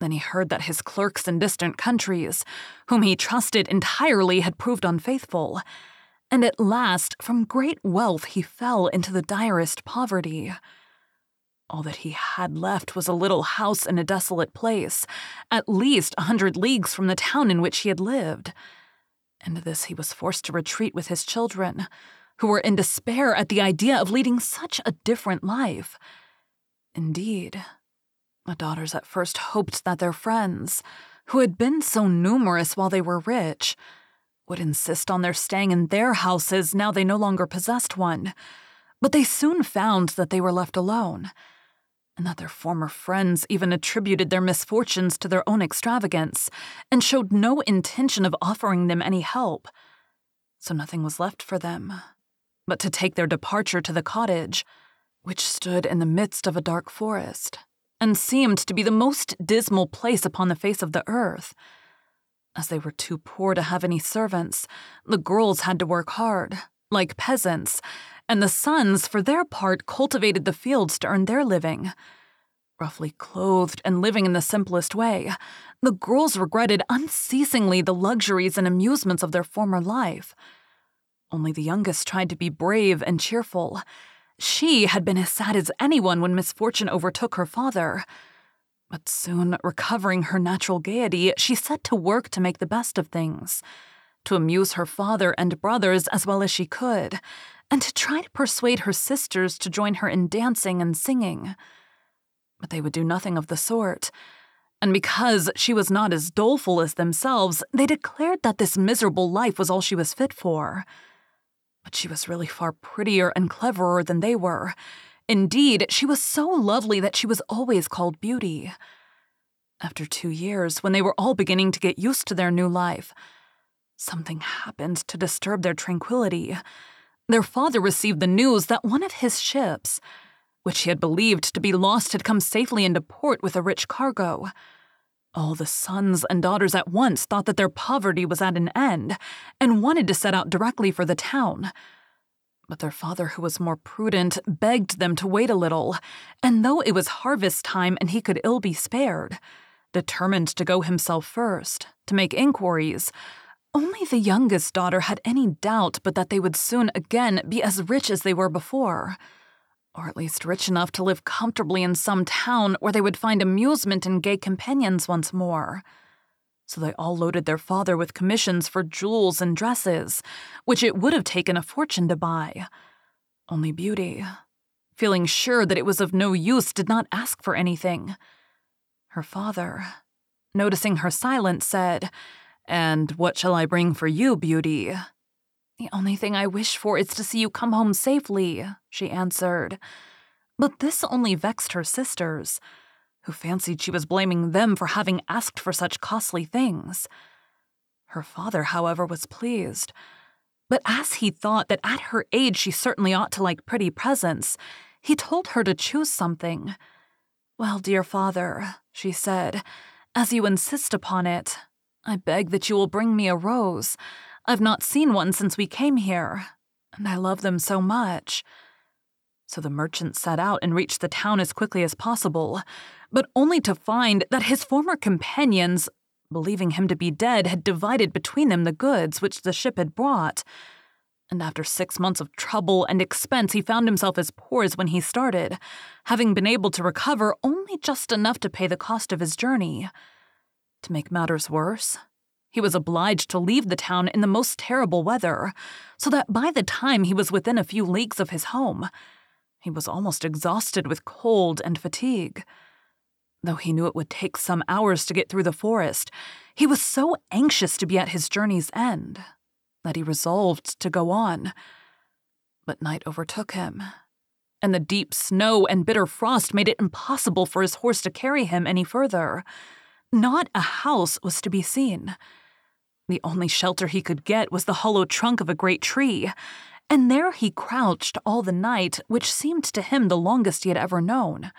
Then he heard that his clerks in distant countries, whom he trusted entirely, had proved unfaithful. And at last, from great wealth, he fell into the direst poverty. All that he had left was a little house in a desolate place, at least a hundred leagues from the town in which he had lived. And this he was forced to retreat with his children, who were in despair at the idea of leading such a different life. Indeed, the daughters at first hoped that their friends, who had been so numerous while they were rich, would insist on their staying in their houses now they no longer possessed one. But they soon found that they were left alone and that their former friends even attributed their misfortunes to their own extravagance and showed no intention of offering them any help. So nothing was left for them but to take their departure to the cottage, which stood in the midst of a dark forest and seemed to be the most dismal place upon the face of the earth. As they were too poor to have any servants, the girls had to work hard, like peasants, and the sons, for their part, cultivated the fields to earn their living. Roughly clothed and living in the simplest way, the girls regretted unceasingly the luxuries and amusements of their former life. Only the youngest tried to be brave and cheerful. She had been as sad as anyone when misfortune overtook her father. But soon, recovering her natural gaiety, she set to work to make the best of things, to amuse her father and brothers as well as she could, and to try to persuade her sisters to join her in dancing and singing. But they would do nothing of the sort. And because she was not as doleful as themselves, they declared that this miserable life was all she was fit for. But she was really far prettier and cleverer than they were. Indeed, she was so lovely that she was always called Beauty. After two years, when they were all beginning to get used to their new life, something happened to disturb their tranquility. Their father received the news that one of his ships, which he had believed to be lost, had come safely into port with a rich cargo. All the sons and daughters at once thought that their poverty was at an end and wanted to set out directly for the town. But their father, who was more prudent, begged them to wait a little, and though it was harvest time and he could ill be spared, determined to go himself first, to make inquiries, only the youngest daughter had any doubt but that they would soon again be as rich as they were before. Or at least rich enough to live comfortably in some town where they would find amusement and gay companions once more. So they all loaded their father with commissions for jewels and dresses, which it would have taken a fortune to buy. Only Beauty, feeling sure that it was of no use, did not ask for anything. Her father, noticing her silence, said, and what shall I bring for you, Beauty? The only thing I wish for is to see you come home safely, she answered. But this only vexed her sisters, who fancied she was blaming them for having asked for such costly things. Her father, however, was pleased. But as he thought that at her age she certainly ought to like pretty presents, he told her to choose something. Well, dear father, she said, as you insist upon it, I beg that you will bring me a rose. I've not seen one since we came here, and I love them so much. So the merchant set out and reached the town as quickly as possible, but only to find that his former companions, believing him to be dead, had divided between them the goods which the ship had brought. And after six months of trouble and expense, he found himself as poor as when he started, having been able to recover only just enough to pay the cost of his journey. To make matters worse, he was obliged to leave the town in the most terrible weather, so that by the time he was within a few leagues of his home, he was almost exhausted with cold and fatigue. Though he knew it would take some hours to get through the forest, he was so anxious to be at his journey's end that he resolved to go on. But night overtook him, and the deep snow and bitter frost made it impossible for his horse to carry him any further. Not a house was to be seen. The only shelter he could get was the hollow trunk of a great tree, and there he crouched all the night, which seemed to him the longest he had ever known.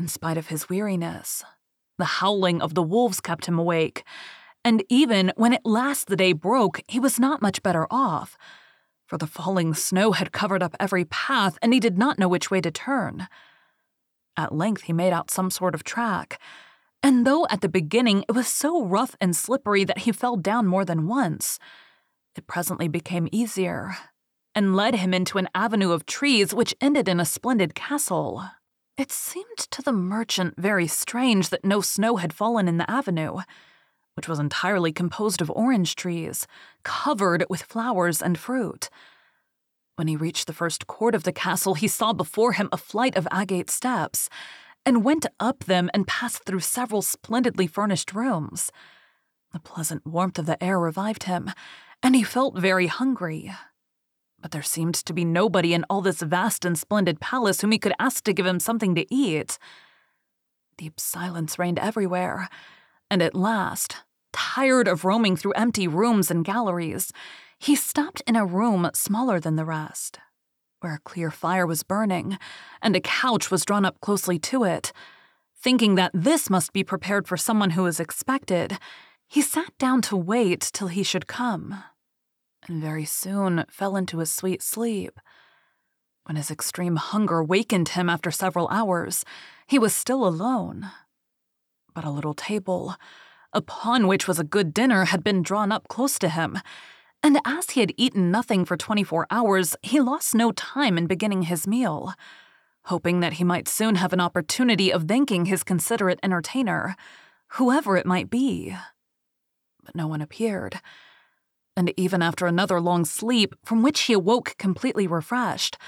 In spite of his weariness, the howling of the wolves kept him awake, and even when at last the day broke, he was not much better off, for the falling snow had covered up every path, and he did not know which way to turn. At length he made out some sort of track And though at the beginning it was so rough and slippery that he fell down more than once, it presently became easier and led him into an avenue of trees which ended in a splendid castle. It seemed to the merchant very strange that no snow had fallen in the avenue, which was entirely composed of orange trees, covered with flowers and fruit. When he reached the first court of the castle, he saw before him a flight of agate steps, and went up them and passed through several splendidly furnished rooms. The pleasant warmth of the air revived him, and he felt very hungry. But there seemed to be nobody in all this vast and splendid palace whom he could ask to give him something to eat. Deep silence reigned everywhere, and at last, tired of roaming through empty rooms and galleries, he stopped in a room smaller than the rest, where a clear fire was burning, and a couch was drawn up closely to it. Thinking that this must be prepared for someone who was expected, he sat down to wait till he should come, and very soon fell into a sweet sleep. When his extreme hunger wakened him after several hours, he was still alone. But a little table, upon which was a good dinner, had been drawn up close to him, and as he had eaten nothing for 24 hours, he lost no time in beginning his meal, hoping that he might soon have an opportunity of thanking his considerate entertainer, whoever it might be but no one appeared. And even after another long sleep, from which he awoke completely refreshed,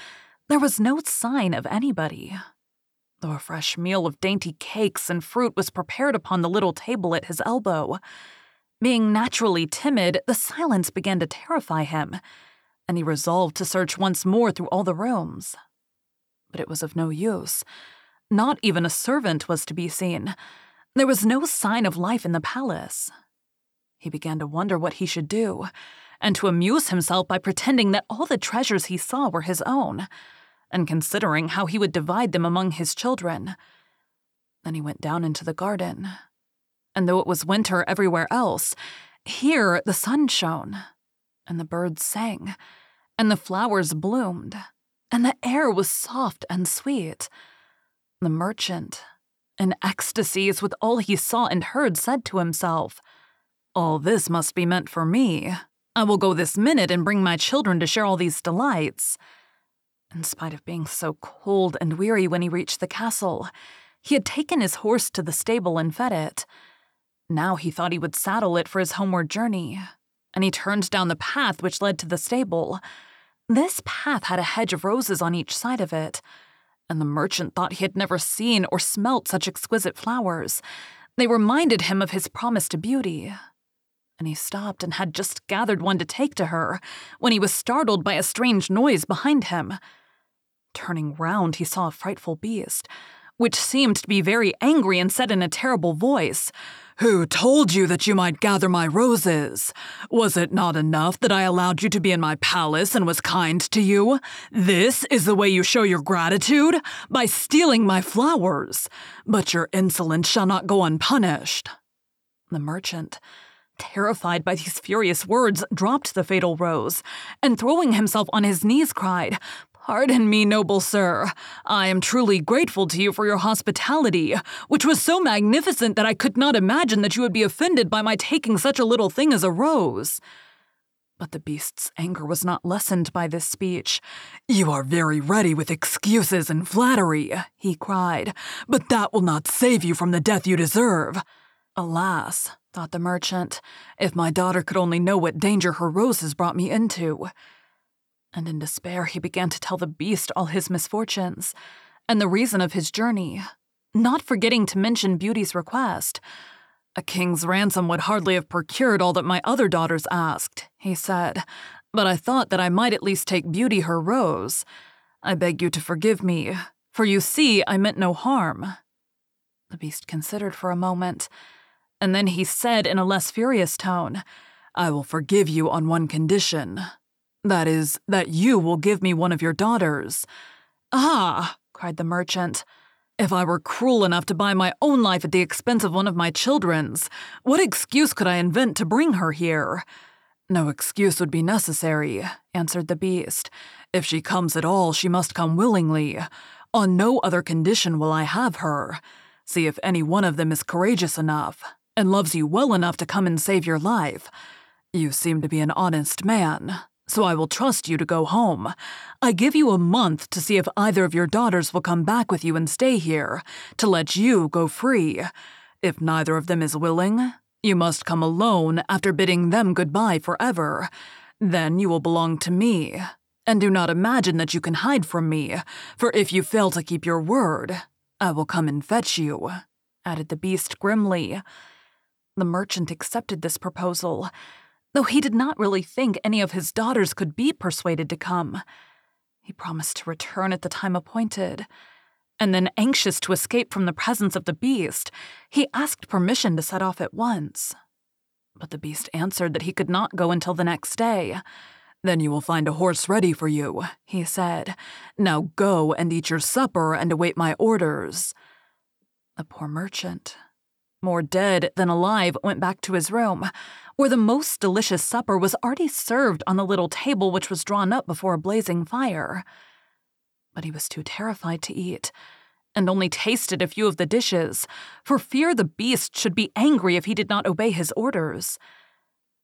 there was no sign of anybody. Though a fresh meal of dainty cakes and fruit was prepared upon the little table at his elbow. Being naturally timid, the silence began to terrify him, and he resolved to search once more through all the rooms. But it was of no use. Not even a servant was to be seen. There was no sign of life in the palace. He began to wonder what he should do, and to amuse himself by pretending that all the treasures he saw were his own, and considering how he would divide them among his children. Then he went down into the garden. And though it was winter everywhere else, here the sun shone, and the birds sang, and the flowers bloomed, and the air was soft and sweet. The merchant, in ecstasies with all he saw and heard, said to himself, all this must be meant for me. I will go this minute and bring my children to share all these delights. In spite of being so cold and weary when he reached the castle, he had taken his horse to the stable and fed it. Now he thought he would saddle it for his homeward journey, and he turned down the path which led to the stable. This path had a hedge of roses on each side of it, and the merchant thought he had never seen or smelt such exquisite flowers. They reminded him of his promise to Beauty, and he stopped and had just gathered one to take to her when he was startled by a strange noise behind him. Turning round, he saw a frightful beast, which seemed to be very angry and said in a terrible voice, Who told you that you might gather my roses? Was it not enough that I allowed you to be in my palace and was kind to you? This is the way you show your gratitude? By stealing my flowers. But your insolence shall not go unpunished. The merchant, terrified by these furious words, dropped the fatal rose, and throwing himself on his knees, cried, Pardon me, noble sir. I am truly grateful to you for your hospitality, which was so magnificent that I could not imagine that you would be offended by my taking such a little thing as a rose. But the beast's anger was not lessened by this speech. You are very ready with excuses and flattery, he cried, but that will not save you from the death you deserve. Alas, thought the merchant, if my daughter could only know what danger her roses brought me into. And in despair, he began to tell the beast all his misfortunes and the reason of his journey, not forgetting to mention Beauty's request. A king's ransom would hardly have procured all that my other daughters asked, he said, but I thought that I might at least take Beauty her rose. I beg you to forgive me, for you see I meant no harm. The beast considered for a moment and then he said in a less furious tone, I will forgive you on one condition. That is, that you will give me one of your daughters. Ah, cried the merchant. If I were cruel enough to buy my own life at the expense of one of my children's, what excuse could I invent to bring her here? No excuse would be necessary, answered the beast. If she comes at all, she must come willingly. On no other condition will I have her. See if any one of them is courageous enough and loves you well enough to come and save your life. You seem to be an honest man, so I will trust you to go home. I give you a month to see if either of your daughters will come back with you and stay here, to let you go free. If neither of them is willing, you must come alone after bidding them goodbye forever. Then you will belong to me. And do not imagine that you can hide from me, for if you fail to keep your word, I will come and fetch you, added the beast grimly. The merchant accepted this proposal, though he did not really think any of his daughters could be persuaded to come. He promised to return at the time appointed. And then, anxious to escape from the presence of the beast, he asked permission to set off at once. But the beast answered that he could not go until the next day. Then you will find a horse ready for you, he said. Now go and eat your supper and await my orders. The poor merchant, more dead than alive, went back to his room, where the most delicious supper was already served on the little table which was drawn up before a blazing fire. But he was too terrified to eat, and only tasted a few of the dishes, for fear the beast should be angry if he did not obey his orders.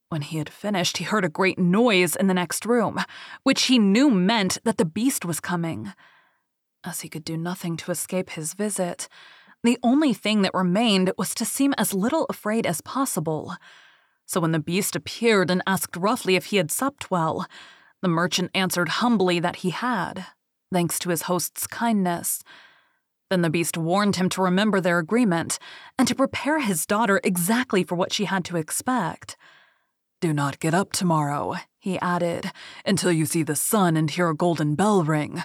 When he had finished, he heard a great noise in the next room, which he knew meant that the beast was coming. As he could do nothing to escape his visit, the only thing that remained was to seem as little afraid as possible. So when the beast appeared and asked roughly if he had supped well, the merchant answered humbly that he had, thanks to his host's kindness. Then the beast warned him to remember their agreement and to prepare his daughter exactly for what she had to expect. Do not get up tomorrow, he added, until you see the sun and hear a golden bell ring.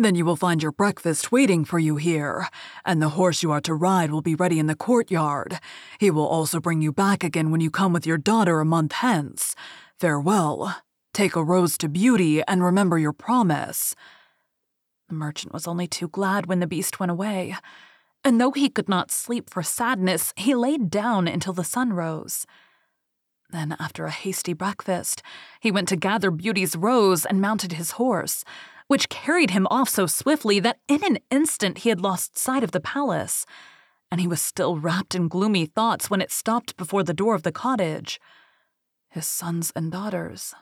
Then you will find your breakfast waiting for you here, and the horse you are to ride will be ready in the courtyard. He will also bring you back again when you come with your daughter a month hence. Farewell. Take a rose to beauty and remember your promise. The merchant was only too glad when the beast went away, and though he could not sleep for sadness, he laid down until the sun rose. Then, after a hasty breakfast, he went to gather Beauty's rose and mounted his horse which carried him off so swiftly that in an instant he had lost sight of the palace, and he was still wrapped in gloomy thoughts when it stopped before the door of the cottage. His sons and daughters,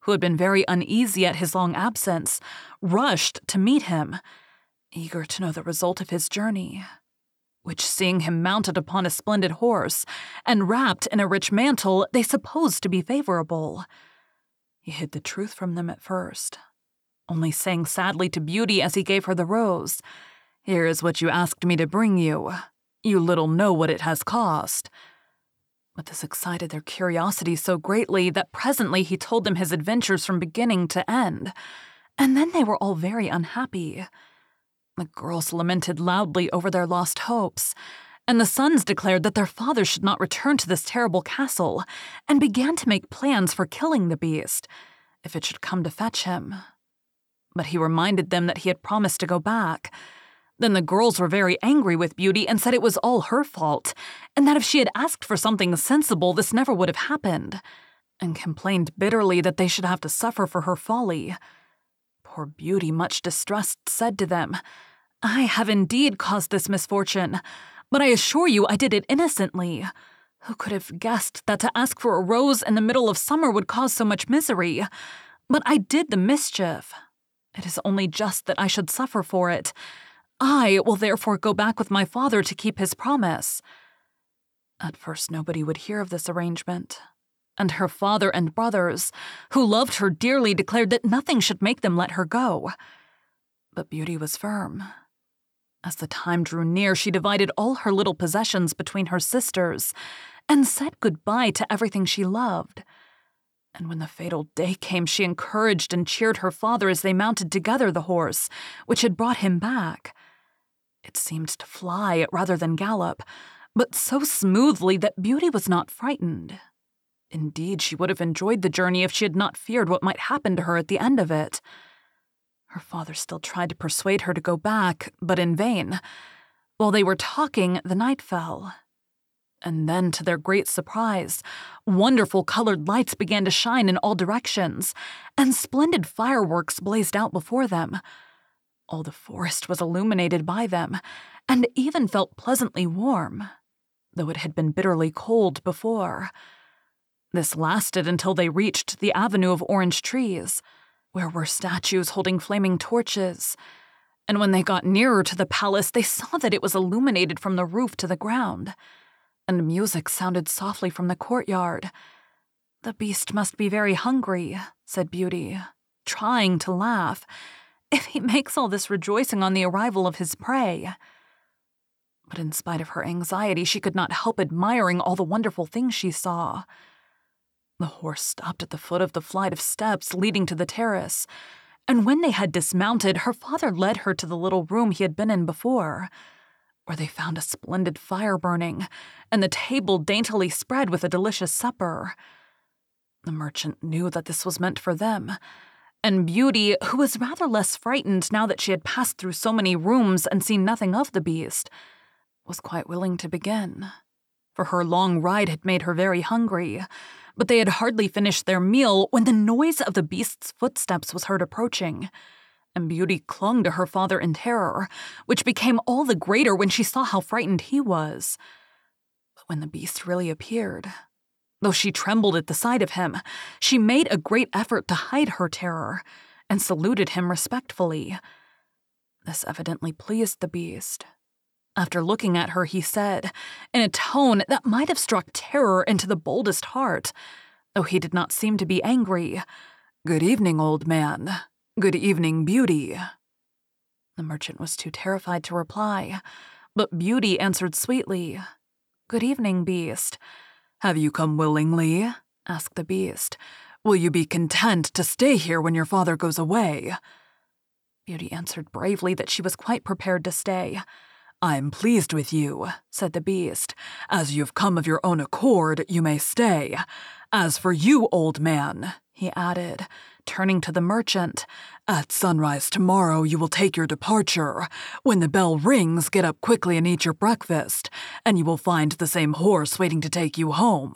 who had been very uneasy at his long absence, rushed to meet him, eager to know the result of his journey. Which, seeing him mounted upon a splendid horse and wrapped in a rich mantle, they supposed to be favorable. He hid the truth from them at first, only saying sadly to Beauty as he gave her the rose, Here is what you asked me to bring you. You little know what it has cost. But this excited their curiosity so greatly that presently he told them his adventures from beginning to end, and then they were all very unhappy. The girls lamented loudly over their lost hopes, and the sons declared that their father should not return to this terrible castle, and began to make plans for killing the beast, if it should come to fetch him but he reminded them that he had promised to go back. Then the girls were very angry with Beauty and said it was all her fault, and that if she had asked for something sensible, this never would have happened, and complained bitterly that they should have to suffer for her folly. Poor Beauty, much distressed, said to them, I have indeed caused this misfortune, but I assure you I did it innocently. Who could have guessed that to ask for a rose in the middle of summer would cause so much misery? But I did the mischief. It is only just that I should suffer for it. I will therefore go back with my father to keep his promise. At first, nobody would hear of this arrangement, and her father and brothers, who loved her dearly, declared that nothing should make them let her go. But Beauty was firm. As the time drew near, she divided all her little possessions between her sisters and said goodbye to everything she loved. And when the fatal day came, she encouraged and cheered her father as they mounted together the horse, which had brought him back. It seemed to fly rather than gallop, but so smoothly that Beauty was not frightened. Indeed, she would have enjoyed the journey if she had not feared what might happen to her at the end of it. Her father still tried to persuade her to go back, but in vain. While they were talking, the night fell, and then, to their great surprise, wonderful colored lights began to shine in all directions, and splendid fireworks blazed out before them. All the forest was illuminated by them, and even felt pleasantly warm, though it had been bitterly cold before. This lasted until they reached the avenue of orange trees, where were statues holding flaming torches. And when they got nearer to the palace, they saw that it was illuminated from the roof to the ground, and music sounded softly from the courtyard. The beast must be very hungry, said Beauty, trying to laugh, if he makes all this rejoicing on the arrival of his prey. But in spite of her anxiety, she could not help admiring all the wonderful things she saw. The horse stopped at the foot of the flight of steps leading to the terrace, and when they had dismounted, her father led her to the little room he had been in before, where they found a splendid fire burning and the table daintily spread with a delicious supper. The merchant knew that this was meant for them, and Beauty, who was rather less frightened now that she had passed through so many rooms and seen nothing of the beast, was quite willing to begin. For her long ride had made her very hungry, but they had hardly finished their meal when the noise of the beast's footsteps was heard approaching. And Beauty clung to her father in terror, which became all the greater when she saw how frightened he was. But when the beast really appeared, Though she trembled at the sight of him, she made a great effort to hide her terror and saluted him respectfully. This evidently pleased the beast. After looking at her, he said, in a tone that might have struck terror into the boldest heart, though he did not seem to be angry, Good evening, old man. Good evening, Beauty. The merchant was too terrified to reply, but Beauty answered sweetly, Good evening, beast. Have you come willingly? asked the beast. Will you be content to stay here when your father goes away? Beauty answered bravely that she was quite prepared to stay. I'm pleased with you, said the beast. As you've come of your own accord, you may stay. As for you, old man, he added, turning to the merchant, at sunrise tomorrow you will take your departure. When the bell rings, get up quickly and eat your breakfast, and you will find the same horse waiting to take you home.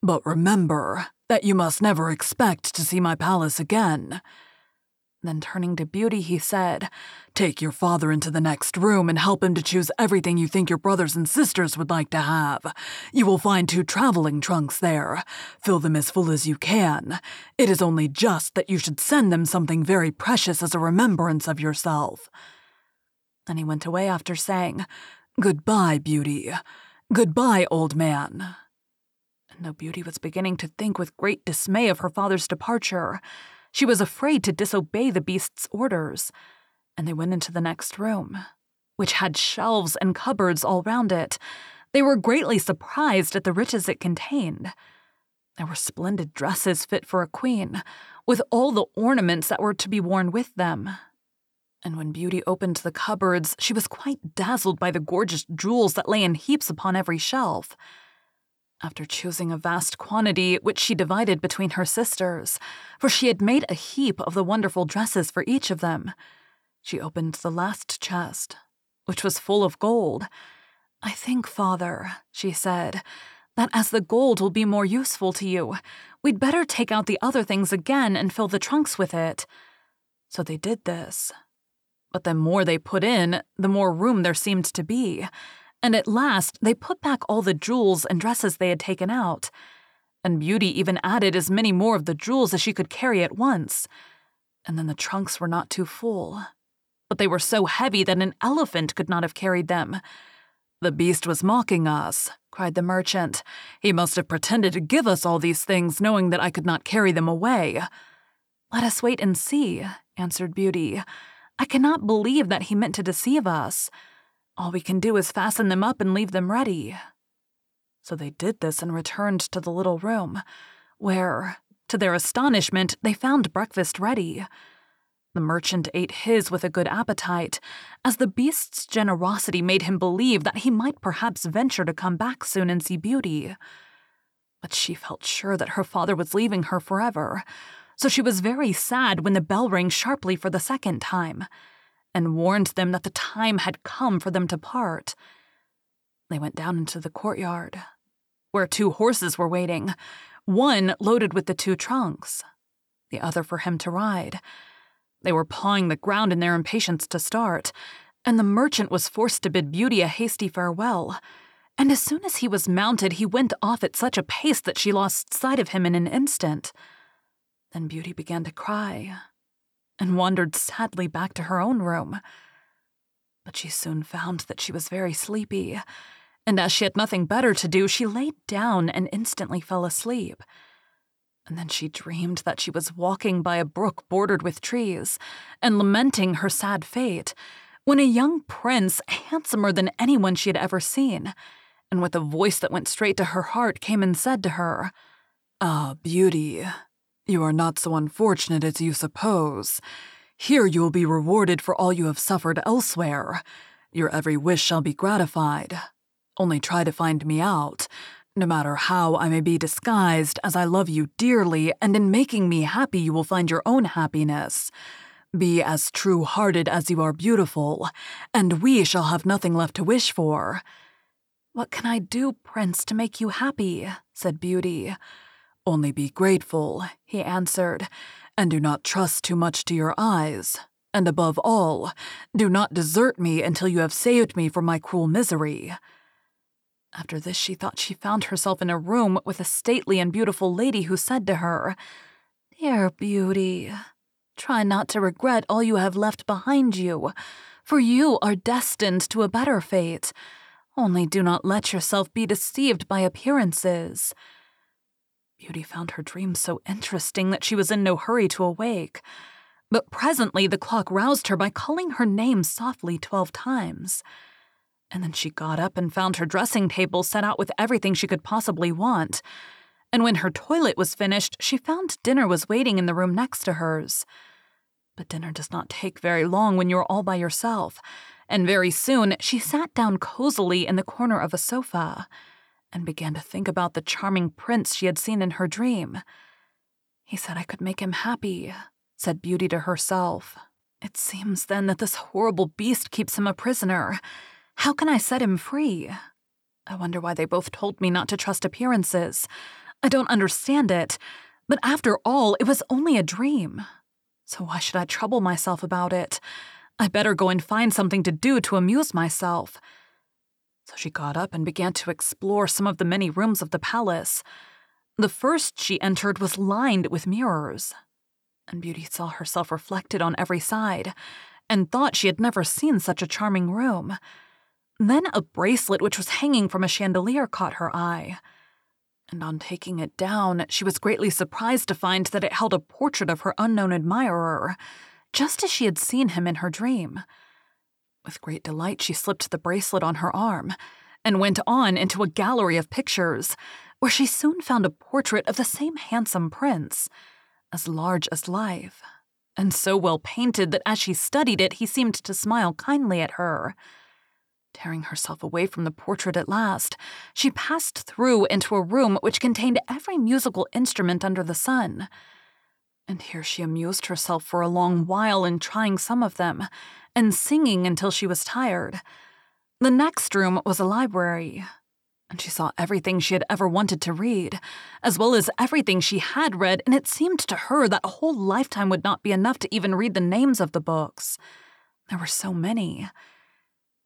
But remember that you must never expect to see my palace again. Then turning to Beauty, he said, Take your father into the next room and help him to choose everything you think your brothers and sisters would like to have. You will find two traveling trunks there. Fill them as full as you can. It is only just that you should send them something very precious as a remembrance of yourself. Then he went away after saying, Goodbye, Beauty. Goodbye, old man. And though Beauty was beginning to think with great dismay of her father's departure, she was afraid to disobey the beast's orders, and they went into the next room, which had shelves and cupboards all round it. They were greatly surprised at the riches it contained. There were splendid dresses fit for a queen, with all the ornaments that were to be worn with them. And when Beauty opened the cupboards, she was quite dazzled by the gorgeous jewels that lay in heaps upon every shelf. After choosing a vast quantity, which she divided between her sisters, for she had made a heap of the wonderful dresses for each of them, she opened the last chest, which was full of gold. I think, father, she said, that as the gold will be more useful to you, we'd better take out the other things again and fill the trunks with it. So they did this. But the more they put in, the more room there seemed to be and at last they put back all the jewels and dresses they had taken out. And Beauty even added as many more of the jewels as she could carry at once. And then the trunks were not too full. But they were so heavy that an elephant could not have carried them. The beast was mocking us, cried the merchant. He must have pretended to give us all these things, knowing that I could not carry them away. Let us wait and see, answered Beauty. I cannot believe that he meant to deceive us. All we can do is fasten them up and leave them ready. So they did this and returned to the little room, where, to their astonishment, they found breakfast ready. The merchant ate his with a good appetite, as the beast's generosity made him believe that he might perhaps venture to come back soon and see Beauty. But she felt sure that her father was leaving her forever, so she was very sad when the bell rang sharply for the second time and warned them that the time had come for them to part. They went down into the courtyard, where two horses were waiting, one loaded with the two trunks, the other for him to ride. They were pawing the ground in their impatience to start, and the merchant was forced to bid Beauty a hasty farewell. And as soon as he was mounted, he went off at such a pace that she lost sight of him in an instant. Then Beauty began to cry and wandered sadly back to her own room. But she soon found that she was very sleepy, and as she had nothing better to do, she laid down and instantly fell asleep. And then she dreamed that she was walking by a brook bordered with trees and lamenting her sad fate when a young prince, handsomer than anyone she had ever seen, and with a voice that went straight to her heart, came and said to her, Ah, beauty, you are not so unfortunate as you suppose. Here you will be rewarded for all you have suffered elsewhere. Your every wish shall be gratified. Only try to find me out, no matter how I may be disguised, as I love you dearly, and in making me happy you will find your own happiness. Be as true hearted as you are beautiful, and we shall have nothing left to wish for. What can I do, Prince, to make you happy? said Beauty. Only be grateful, he answered, and do not trust too much to your eyes. And above all, do not desert me until you have saved me from my cruel misery. After this, she thought she found herself in a room with a stately and beautiful lady who said to her, Dear Beauty, try not to regret all you have left behind you, for you are destined to a better fate. Only do not let yourself be deceived by appearances. Beauty found her dream so interesting that she was in no hurry to awake. But presently the clock roused her by calling her name softly twelve times. And then she got up and found her dressing table set out with everything she could possibly want. And when her toilet was finished, she found dinner was waiting in the room next to hers. But dinner does not take very long when you're all by yourself, and very soon she sat down cozily in the corner of a sofa and began to think about the charming prince she had seen in her dream. He said I could make him happy, said Beauty to herself. It seems then that this horrible beast keeps him a prisoner. How can I set him free? I wonder why they both told me not to trust appearances. I don't understand it, but after all, it was only a dream. So why should I trouble myself about it? I better go and find something to do to amuse myself. So she got up and began to explore some of the many rooms of the palace. The first she entered was lined with mirrors, and Beauty saw herself reflected on every side, and thought she had never seen such a charming room. Then a bracelet which was hanging from a chandelier caught her eye. And on taking it down, she was greatly surprised to find that it held a portrait of her unknown admirer just as she had seen him in her dream. With great delight, she slipped the bracelet on her arm and went on into a gallery of pictures, where she soon found a portrait of the same handsome prince, as large as life, and so well painted that as she studied it, he seemed to smile kindly at her. Tearing herself away from the portrait at last, she passed through into a room which contained every musical instrument under the sun and here she amused herself for a long while in trying some of them, and singing until she was tired. The next room was a library, and she saw everything she had ever wanted to read, as well as everything she had read, and it seemed to her that a whole lifetime would not be enough to even read the names of the books. There were so many.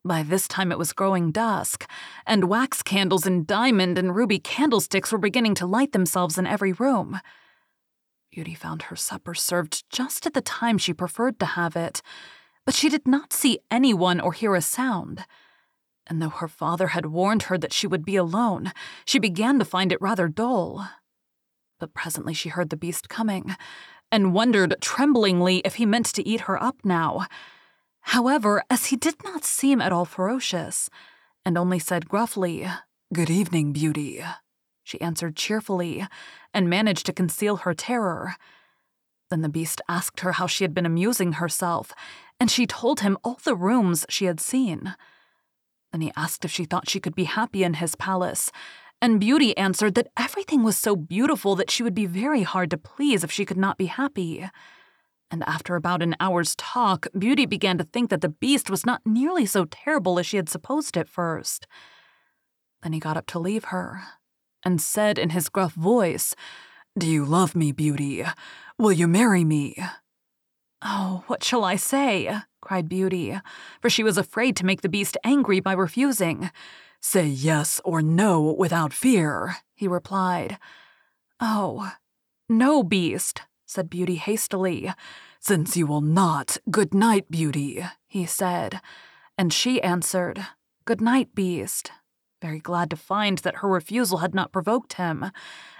By this time it was growing dusk, and wax candles and diamond and ruby candlesticks were beginning to light themselves in every room. Beauty found her supper served just at the time she preferred to have it, but she did not see anyone or hear a sound. And though her father had warned her that she would be alone, she began to find it rather dull. But presently she heard the beast coming, and wondered tremblingly if he meant to eat her up now. However, as he did not seem at all ferocious, and only said gruffly, Good evening, Beauty, she answered cheerfully, and managed to conceal her terror. Then the beast asked her how she had been amusing herself, and she told him all the rooms she had seen. Then he asked if she thought she could be happy in his palace, and Beauty answered that everything was so beautiful that she would be very hard to please if she could not be happy. And after about an hour's talk, Beauty began to think that the beast was not nearly so terrible as she had supposed at first. Then he got up to leave her, and said in his gruff voice, Do you love me, Beauty? Will you marry me? Oh, what shall I say? cried Beauty, for she was afraid to make the beast angry by refusing. Say yes or no without fear, he replied. Oh, no, beast, said Beauty hastily. Since you will not, good night, Beauty, he said. And she answered, Good night, beast, very glad to find that her refusal had not provoked him.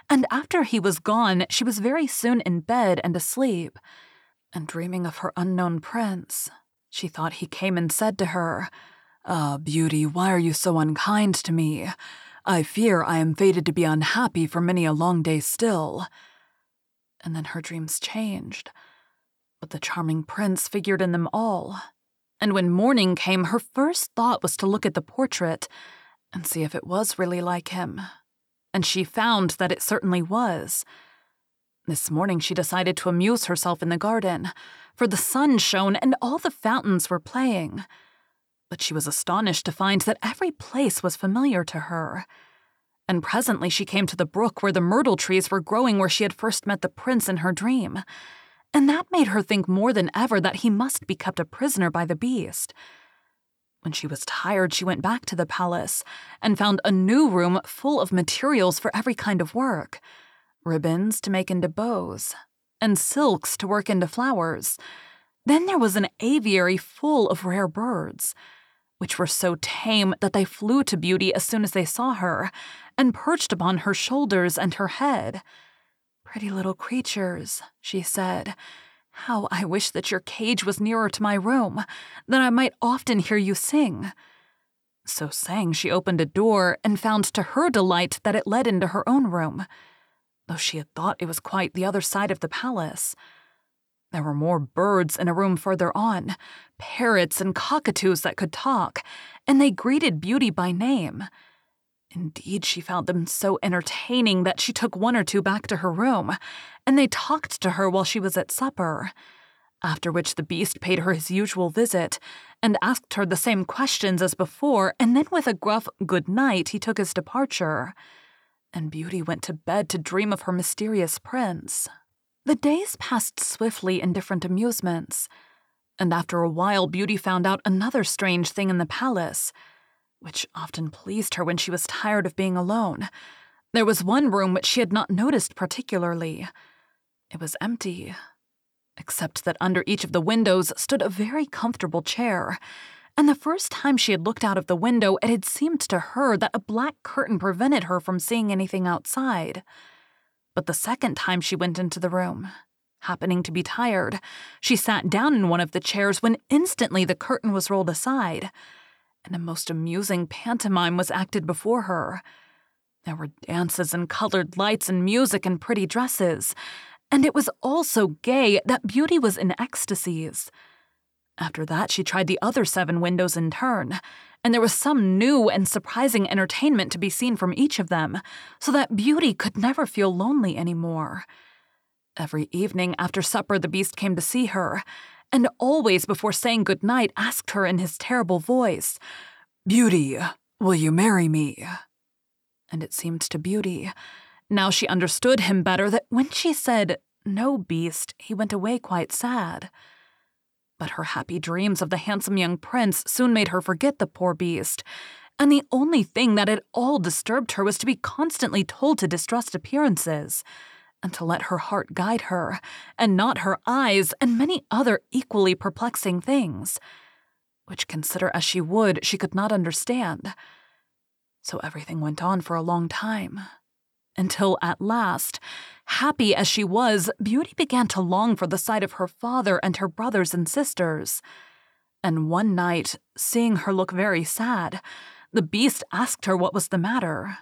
And after he was gone, she was very soon in bed and asleep. And dreaming of her unknown prince, she thought he came and said to her, Ah, Beauty, why are you so unkind to me? I fear I am fated to be unhappy for many a long day still. And then her dreams changed. But the charming prince figured in them all. And when morning came, her first thought was to look at the portrait and see if it was really like him. And she found that it certainly was. This morning she decided to amuse herself in the garden, for the sun shone and all the fountains were playing but she was astonished to find that every place was familiar to her. And presently she came to the brook where the myrtle trees were growing where she had first met the prince in her dream. And that made her think more than ever that he must be kept a prisoner by the beast. When she was tired, she went back to the palace and found a new room full of materials for every kind of work ribbons to make into bows, and silks to work into flowers. Then there was an aviary full of rare birds which were so tame that they flew to Beauty as soon as they saw her, and perched upon her shoulders and her head. Pretty little creatures, she said. How I wish that your cage was nearer to my room, that I might often hear you sing. So saying, she opened a door and found to her delight that it led into her own room, though she had thought it was quite the other side of the palace. There were more birds in a room further on, parrots and cockatoos that could talk, and they greeted Beauty by name. Indeed, she found them so entertaining that she took one or two back to her room, and they talked to her while she was at supper. After which the beast paid her his usual visit and asked her the same questions as before, and then with a gruff good night he took his departure. And Beauty went to bed to dream of her mysterious prince. The days passed swiftly in different amusements, and after a while, Beauty found out another strange thing in the palace, which often pleased her when she was tired of being alone. There was one room which she had not noticed particularly. It was empty, except that under each of the windows stood a very comfortable chair. And the first time she had looked out of the window, it had seemed to her that a black curtain prevented her from seeing anything outside. But the second time she went into the room, happening to be tired, she sat down in one of the chairs when instantly the curtain was rolled aside, and a most amusing pantomime was acted before her. There were dances and colored lights and music and pretty dresses, and it was all so gay that Beauty was in ecstasies. After that, she tried the other seven windows in turn, and there was some new and surprising entertainment to be seen from each of them, so that Beauty could never feel lonely any more. Every evening after supper, the beast came to see her, and always before saying good night, asked her in his terrible voice, Beauty, will you marry me? And it seemed to Beauty, now she understood him better, that when she said, No, beast, he went away quite sad. But her happy dreams of the handsome young prince soon made her forget the poor beast, and the only thing that at all disturbed her was to be constantly told to distrust appearances, and to let her heart guide her, and not her eyes, and many other equally perplexing things, which, consider as she would, she could not understand. So everything went on for a long time until at last, happy as she was, Beauty began to long for the sight of her father and her brothers and sisters. And one night, seeing her look very sad, the beast asked her what was the matter.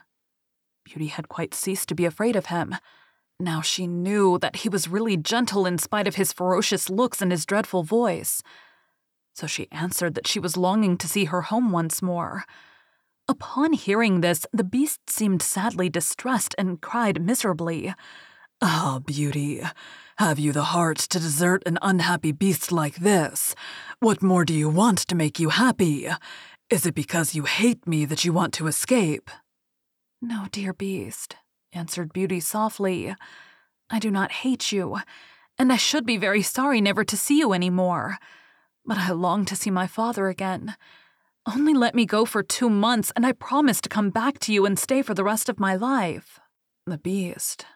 Beauty had quite ceased to be afraid of him. Now she knew that he was really gentle in spite of his ferocious looks and his dreadful voice. So she answered that she was longing to see her home once more. Upon hearing this, the beast seemed sadly distressed and cried miserably, Ah, Beauty, have you the heart to desert an unhappy beast like this? What more do you want to make you happy? Is it because you hate me that you want to escape? No, dear beast, answered Beauty softly. I do not hate you, and I should be very sorry never to see you any more. But I long to see my father again. Only let me go for two months, and I promise to come back to you and stay for the rest of my life. The beast,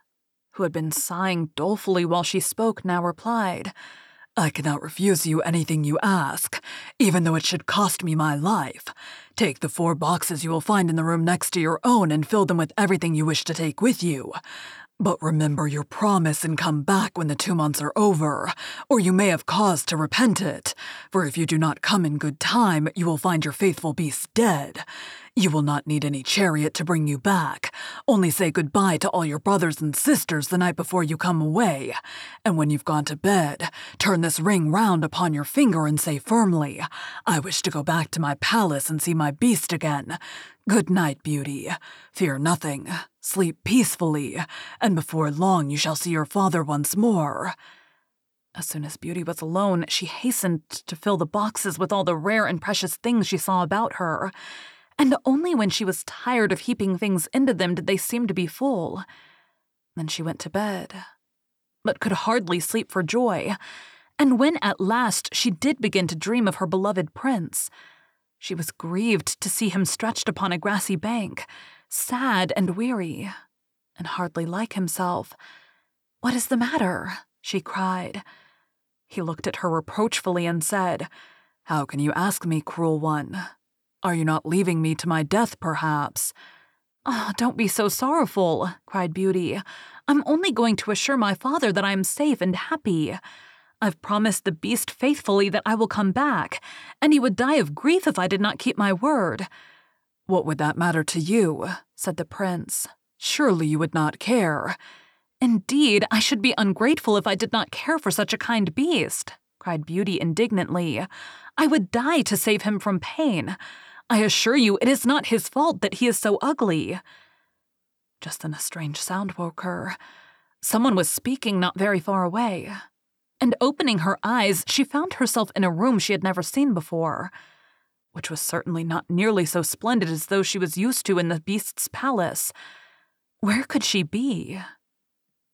who had been sighing dolefully while she spoke, now replied, I cannot refuse you anything you ask, even though it should cost me my life. Take the four boxes you will find in the room next to your own and fill them with everything you wish to take with you. But remember your promise and come back when the two months are over, or you may have cause to repent it. For if you do not come in good time, you will find your faithful beast dead. You will not need any chariot to bring you back. Only say goodbye to all your brothers and sisters the night before you come away. And when you've gone to bed, turn this ring round upon your finger and say firmly, I wish to go back to my palace and see my beast again. Good night, beauty. Fear nothing. Sleep peacefully, and before long you shall see your father once more. As soon as Beauty was alone, she hastened to fill the boxes with all the rare and precious things she saw about her. And only when she was tired of heaping things into them did they seem to be full. Then she went to bed, but could hardly sleep for joy. And when at last she did begin to dream of her beloved prince, she was grieved to see him stretched upon a grassy bank sad and weary, and hardly like himself. What is the matter? she cried. He looked at her reproachfully and said, How can you ask me, cruel one? Are you not leaving me to my death, perhaps? Oh, don't be so sorrowful, cried Beauty. I'm only going to assure my father that I am safe and happy. I've promised the beast faithfully that I will come back, and he would die of grief if I did not keep my word. What would that matter to you? said the prince. Surely you would not care. Indeed, I should be ungrateful if I did not care for such a kind beast, cried Beauty indignantly. I would die to save him from pain. I assure you it is not his fault that he is so ugly. Just then a strange sound woke her. Someone was speaking not very far away. And opening her eyes, she found herself in a room she had never seen before which was certainly not nearly so splendid as those she was used to in the beast's palace. Where could she be?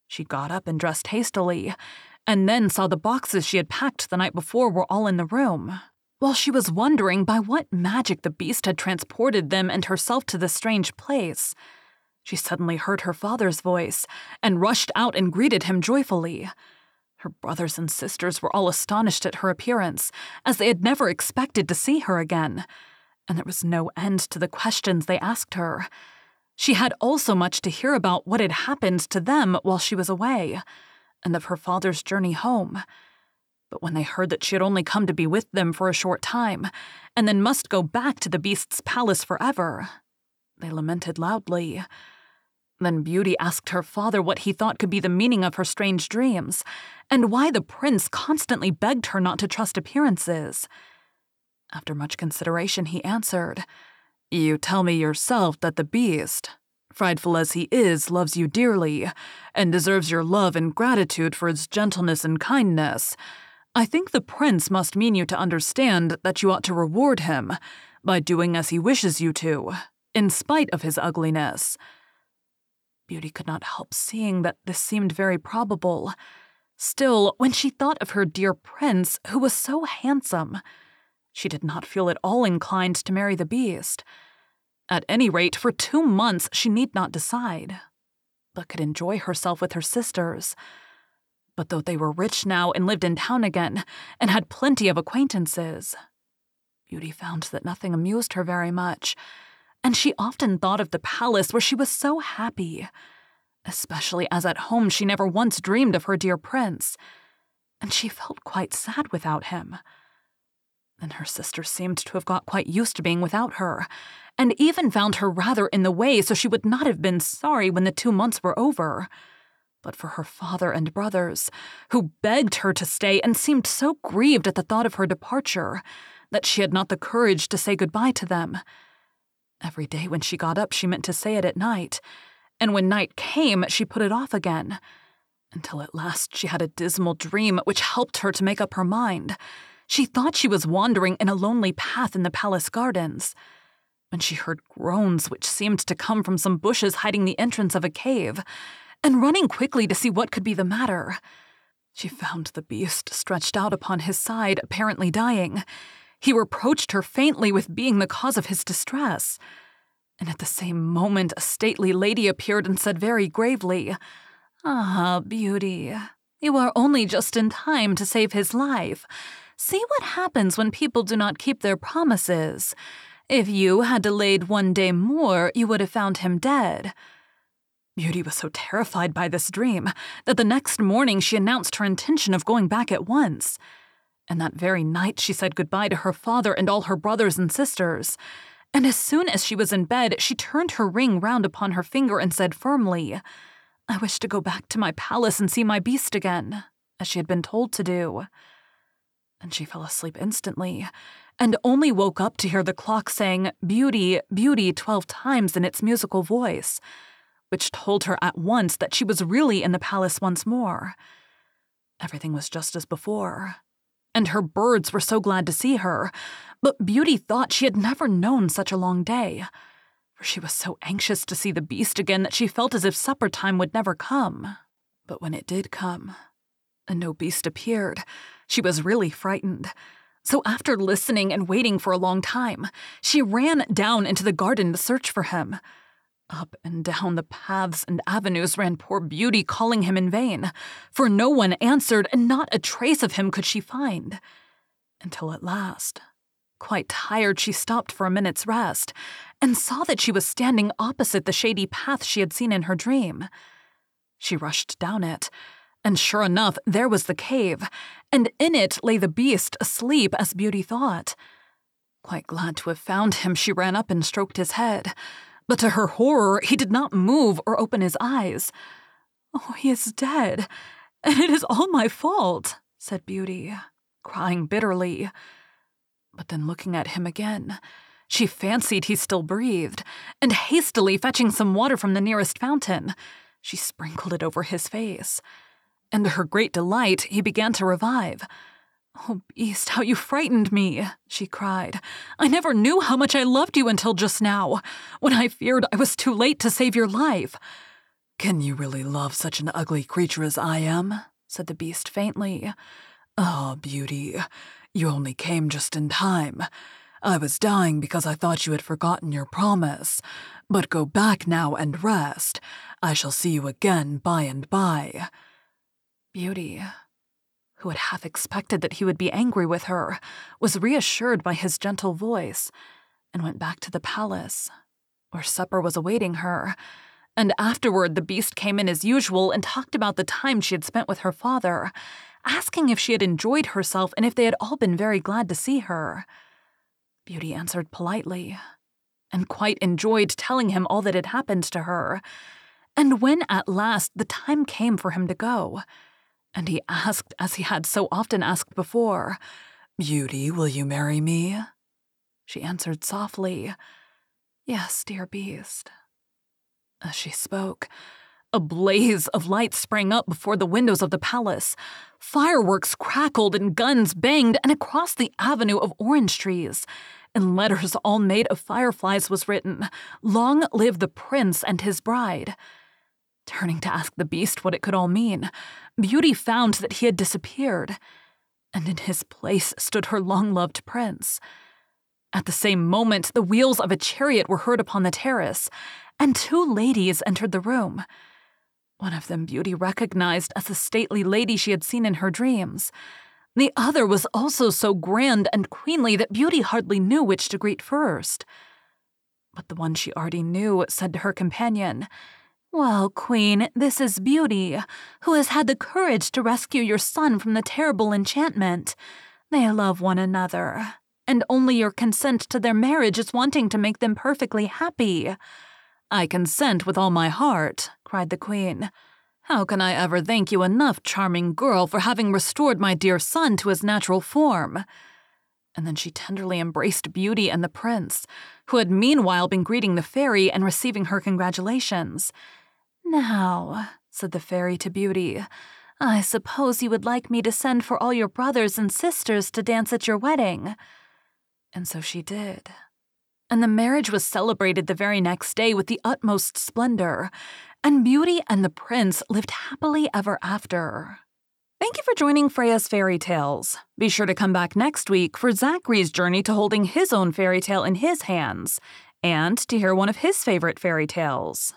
She got up and dressed hastily, and then saw the boxes she had packed the night before were all in the room. While she was wondering by what magic the beast had transported them and herself to this strange place, she suddenly heard her father's voice and rushed out and greeted him joyfully. Her brothers and sisters were all astonished at her appearance, as they had never expected to see her again, and there was no end to the questions they asked her. She had also much to hear about what had happened to them while she was away, and of her father's journey home. But when they heard that she had only come to be with them for a short time, and then must go back to the beast's palace forever, they lamented loudly. Then Beauty asked her father what he thought could be the meaning of her strange dreams, and why the prince constantly begged her not to trust appearances. After much consideration, he answered, You tell me yourself that the beast, frightful as he is, loves you dearly, and deserves your love and gratitude for his gentleness and kindness. I think the prince must mean you to understand that you ought to reward him by doing as he wishes you to, in spite of his ugliness. Beauty could not help seeing that this seemed very probable. Still, when she thought of her dear prince, who was so handsome, she did not feel at all inclined to marry the beast. At any rate, for two months she need not decide, but could enjoy herself with her sisters. But though they were rich now and lived in town again, and had plenty of acquaintances, Beauty found that nothing amused her very much and she often thought of the palace where she was so happy, especially as at home she never once dreamed of her dear prince, and she felt quite sad without him. Then her sister seemed to have got quite used to being without her, and even found her rather in the way so she would not have been sorry when the two months were over. But for her father and brothers, who begged her to stay and seemed so grieved at the thought of her departure that she had not the courage to say goodbye to them Every day when she got up, she meant to say it at night, and when night came, she put it off again. Until at last she had a dismal dream which helped her to make up her mind. She thought she was wandering in a lonely path in the palace gardens when she heard groans which seemed to come from some bushes hiding the entrance of a cave, and running quickly to see what could be the matter, She found the beast stretched out upon his side, apparently dying. He reproached her faintly with being the cause of his distress. And at the same moment, a stately lady appeared and said very gravely, Ah, beauty, you are only just in time to save his life. See what happens when people do not keep their promises. If you had delayed one day more, you would have found him dead. Beauty was so terrified by this dream that the next morning she announced her intention of going back at once. And that very night she said goodbye to her father and all her brothers and sisters. And as soon as she was in bed, she turned her ring round upon her finger and said firmly, I wish to go back to my palace and see my beast again, as she had been told to do. And she fell asleep instantly, and only woke up to hear the clock saying, Beauty, beauty, twelve times in its musical voice which told her at once that she was really in the palace once more. Everything was just as before, and her birds were so glad to see her, but Beauty thought she had never known such a long day, for she was so anxious to see the beast again that she felt as if supper time would never come. But when it did come, and no beast appeared, she was really frightened. So, after listening and waiting for a long time, she ran down into the garden to search for him. Up and down the paths and avenues ran poor Beauty, calling him in vain, for no one answered, and not a trace of him could she find. Until at last, quite tired, she stopped for a minute's rest, and saw that she was standing opposite the shady path she had seen in her dream. She rushed down it, and sure enough, there was the cave, and in it lay the beast asleep as Beauty thought. Quite glad to have found him, she ran up and stroked his head. But to her horror, he did not move or open his eyes. Oh, he is dead, and it is all my fault, said Beauty, crying bitterly. But then looking at him again, she fancied he still breathed, and hastily fetching some water from the nearest fountain, she sprinkled it over his face. And to her great delight, he began to revive. Oh, beast, how you frightened me, she cried. I never knew how much I loved you until just now, when I feared I was too late to save your life. Can you really love such an ugly creature as I am? said the beast faintly. Ah, oh, beauty, you only came just in time. I was dying because I thought you had forgotten your promise. But go back now and rest. I shall see you again by and by. Beauty, who had half expected that he would be angry with her, was reassured by his gentle voice and went back to the palace, where supper was awaiting her. And afterward, the beast came in as usual and talked about the time she had spent with her father, asking if she had enjoyed herself and if they had all been very glad to see her. Beauty answered politely, and quite enjoyed telling him all that had happened to her. And when at last the time came for him to go, and he asked, as he had so often asked before, Beauty, will you marry me? She answered softly, Yes, dear beast. As she spoke, a blaze of light sprang up before the windows of the palace. Fireworks crackled and guns banged, and across the avenue of orange trees, in letters all made of fireflies, was written, Long live the prince and his bride. Turning to ask the beast what it could all mean, Beauty found that he had disappeared, and in his place stood her long loved prince. At the same moment, the wheels of a chariot were heard upon the terrace, and two ladies entered the room. One of them Beauty recognized as the stately lady she had seen in her dreams. The other was also so grand and queenly that Beauty hardly knew which to greet first. But the one she already knew said to her companion, well, Queen, this is Beauty, who has had the courage to rescue your son from the terrible enchantment. They love one another, and only your consent to their marriage is wanting to make them perfectly happy. I consent with all my heart, cried the Queen. How can I ever thank you enough, charming girl, for having restored my dear son to his natural form? And then she tenderly embraced Beauty and the prince, who had meanwhile been greeting the fairy and receiving her congratulations. Now, said the fairy to Beauty, I suppose you would like me to send for all your brothers and sisters to dance at your wedding. And so she did. And the marriage was celebrated the very next day with the utmost splendor, and Beauty and the prince lived happily ever after. Thank you for joining Freya's Fairy Tales. Be sure to come back next week for Zachary's journey to holding his own fairy tale in his hands and to hear one of his favorite fairy tales.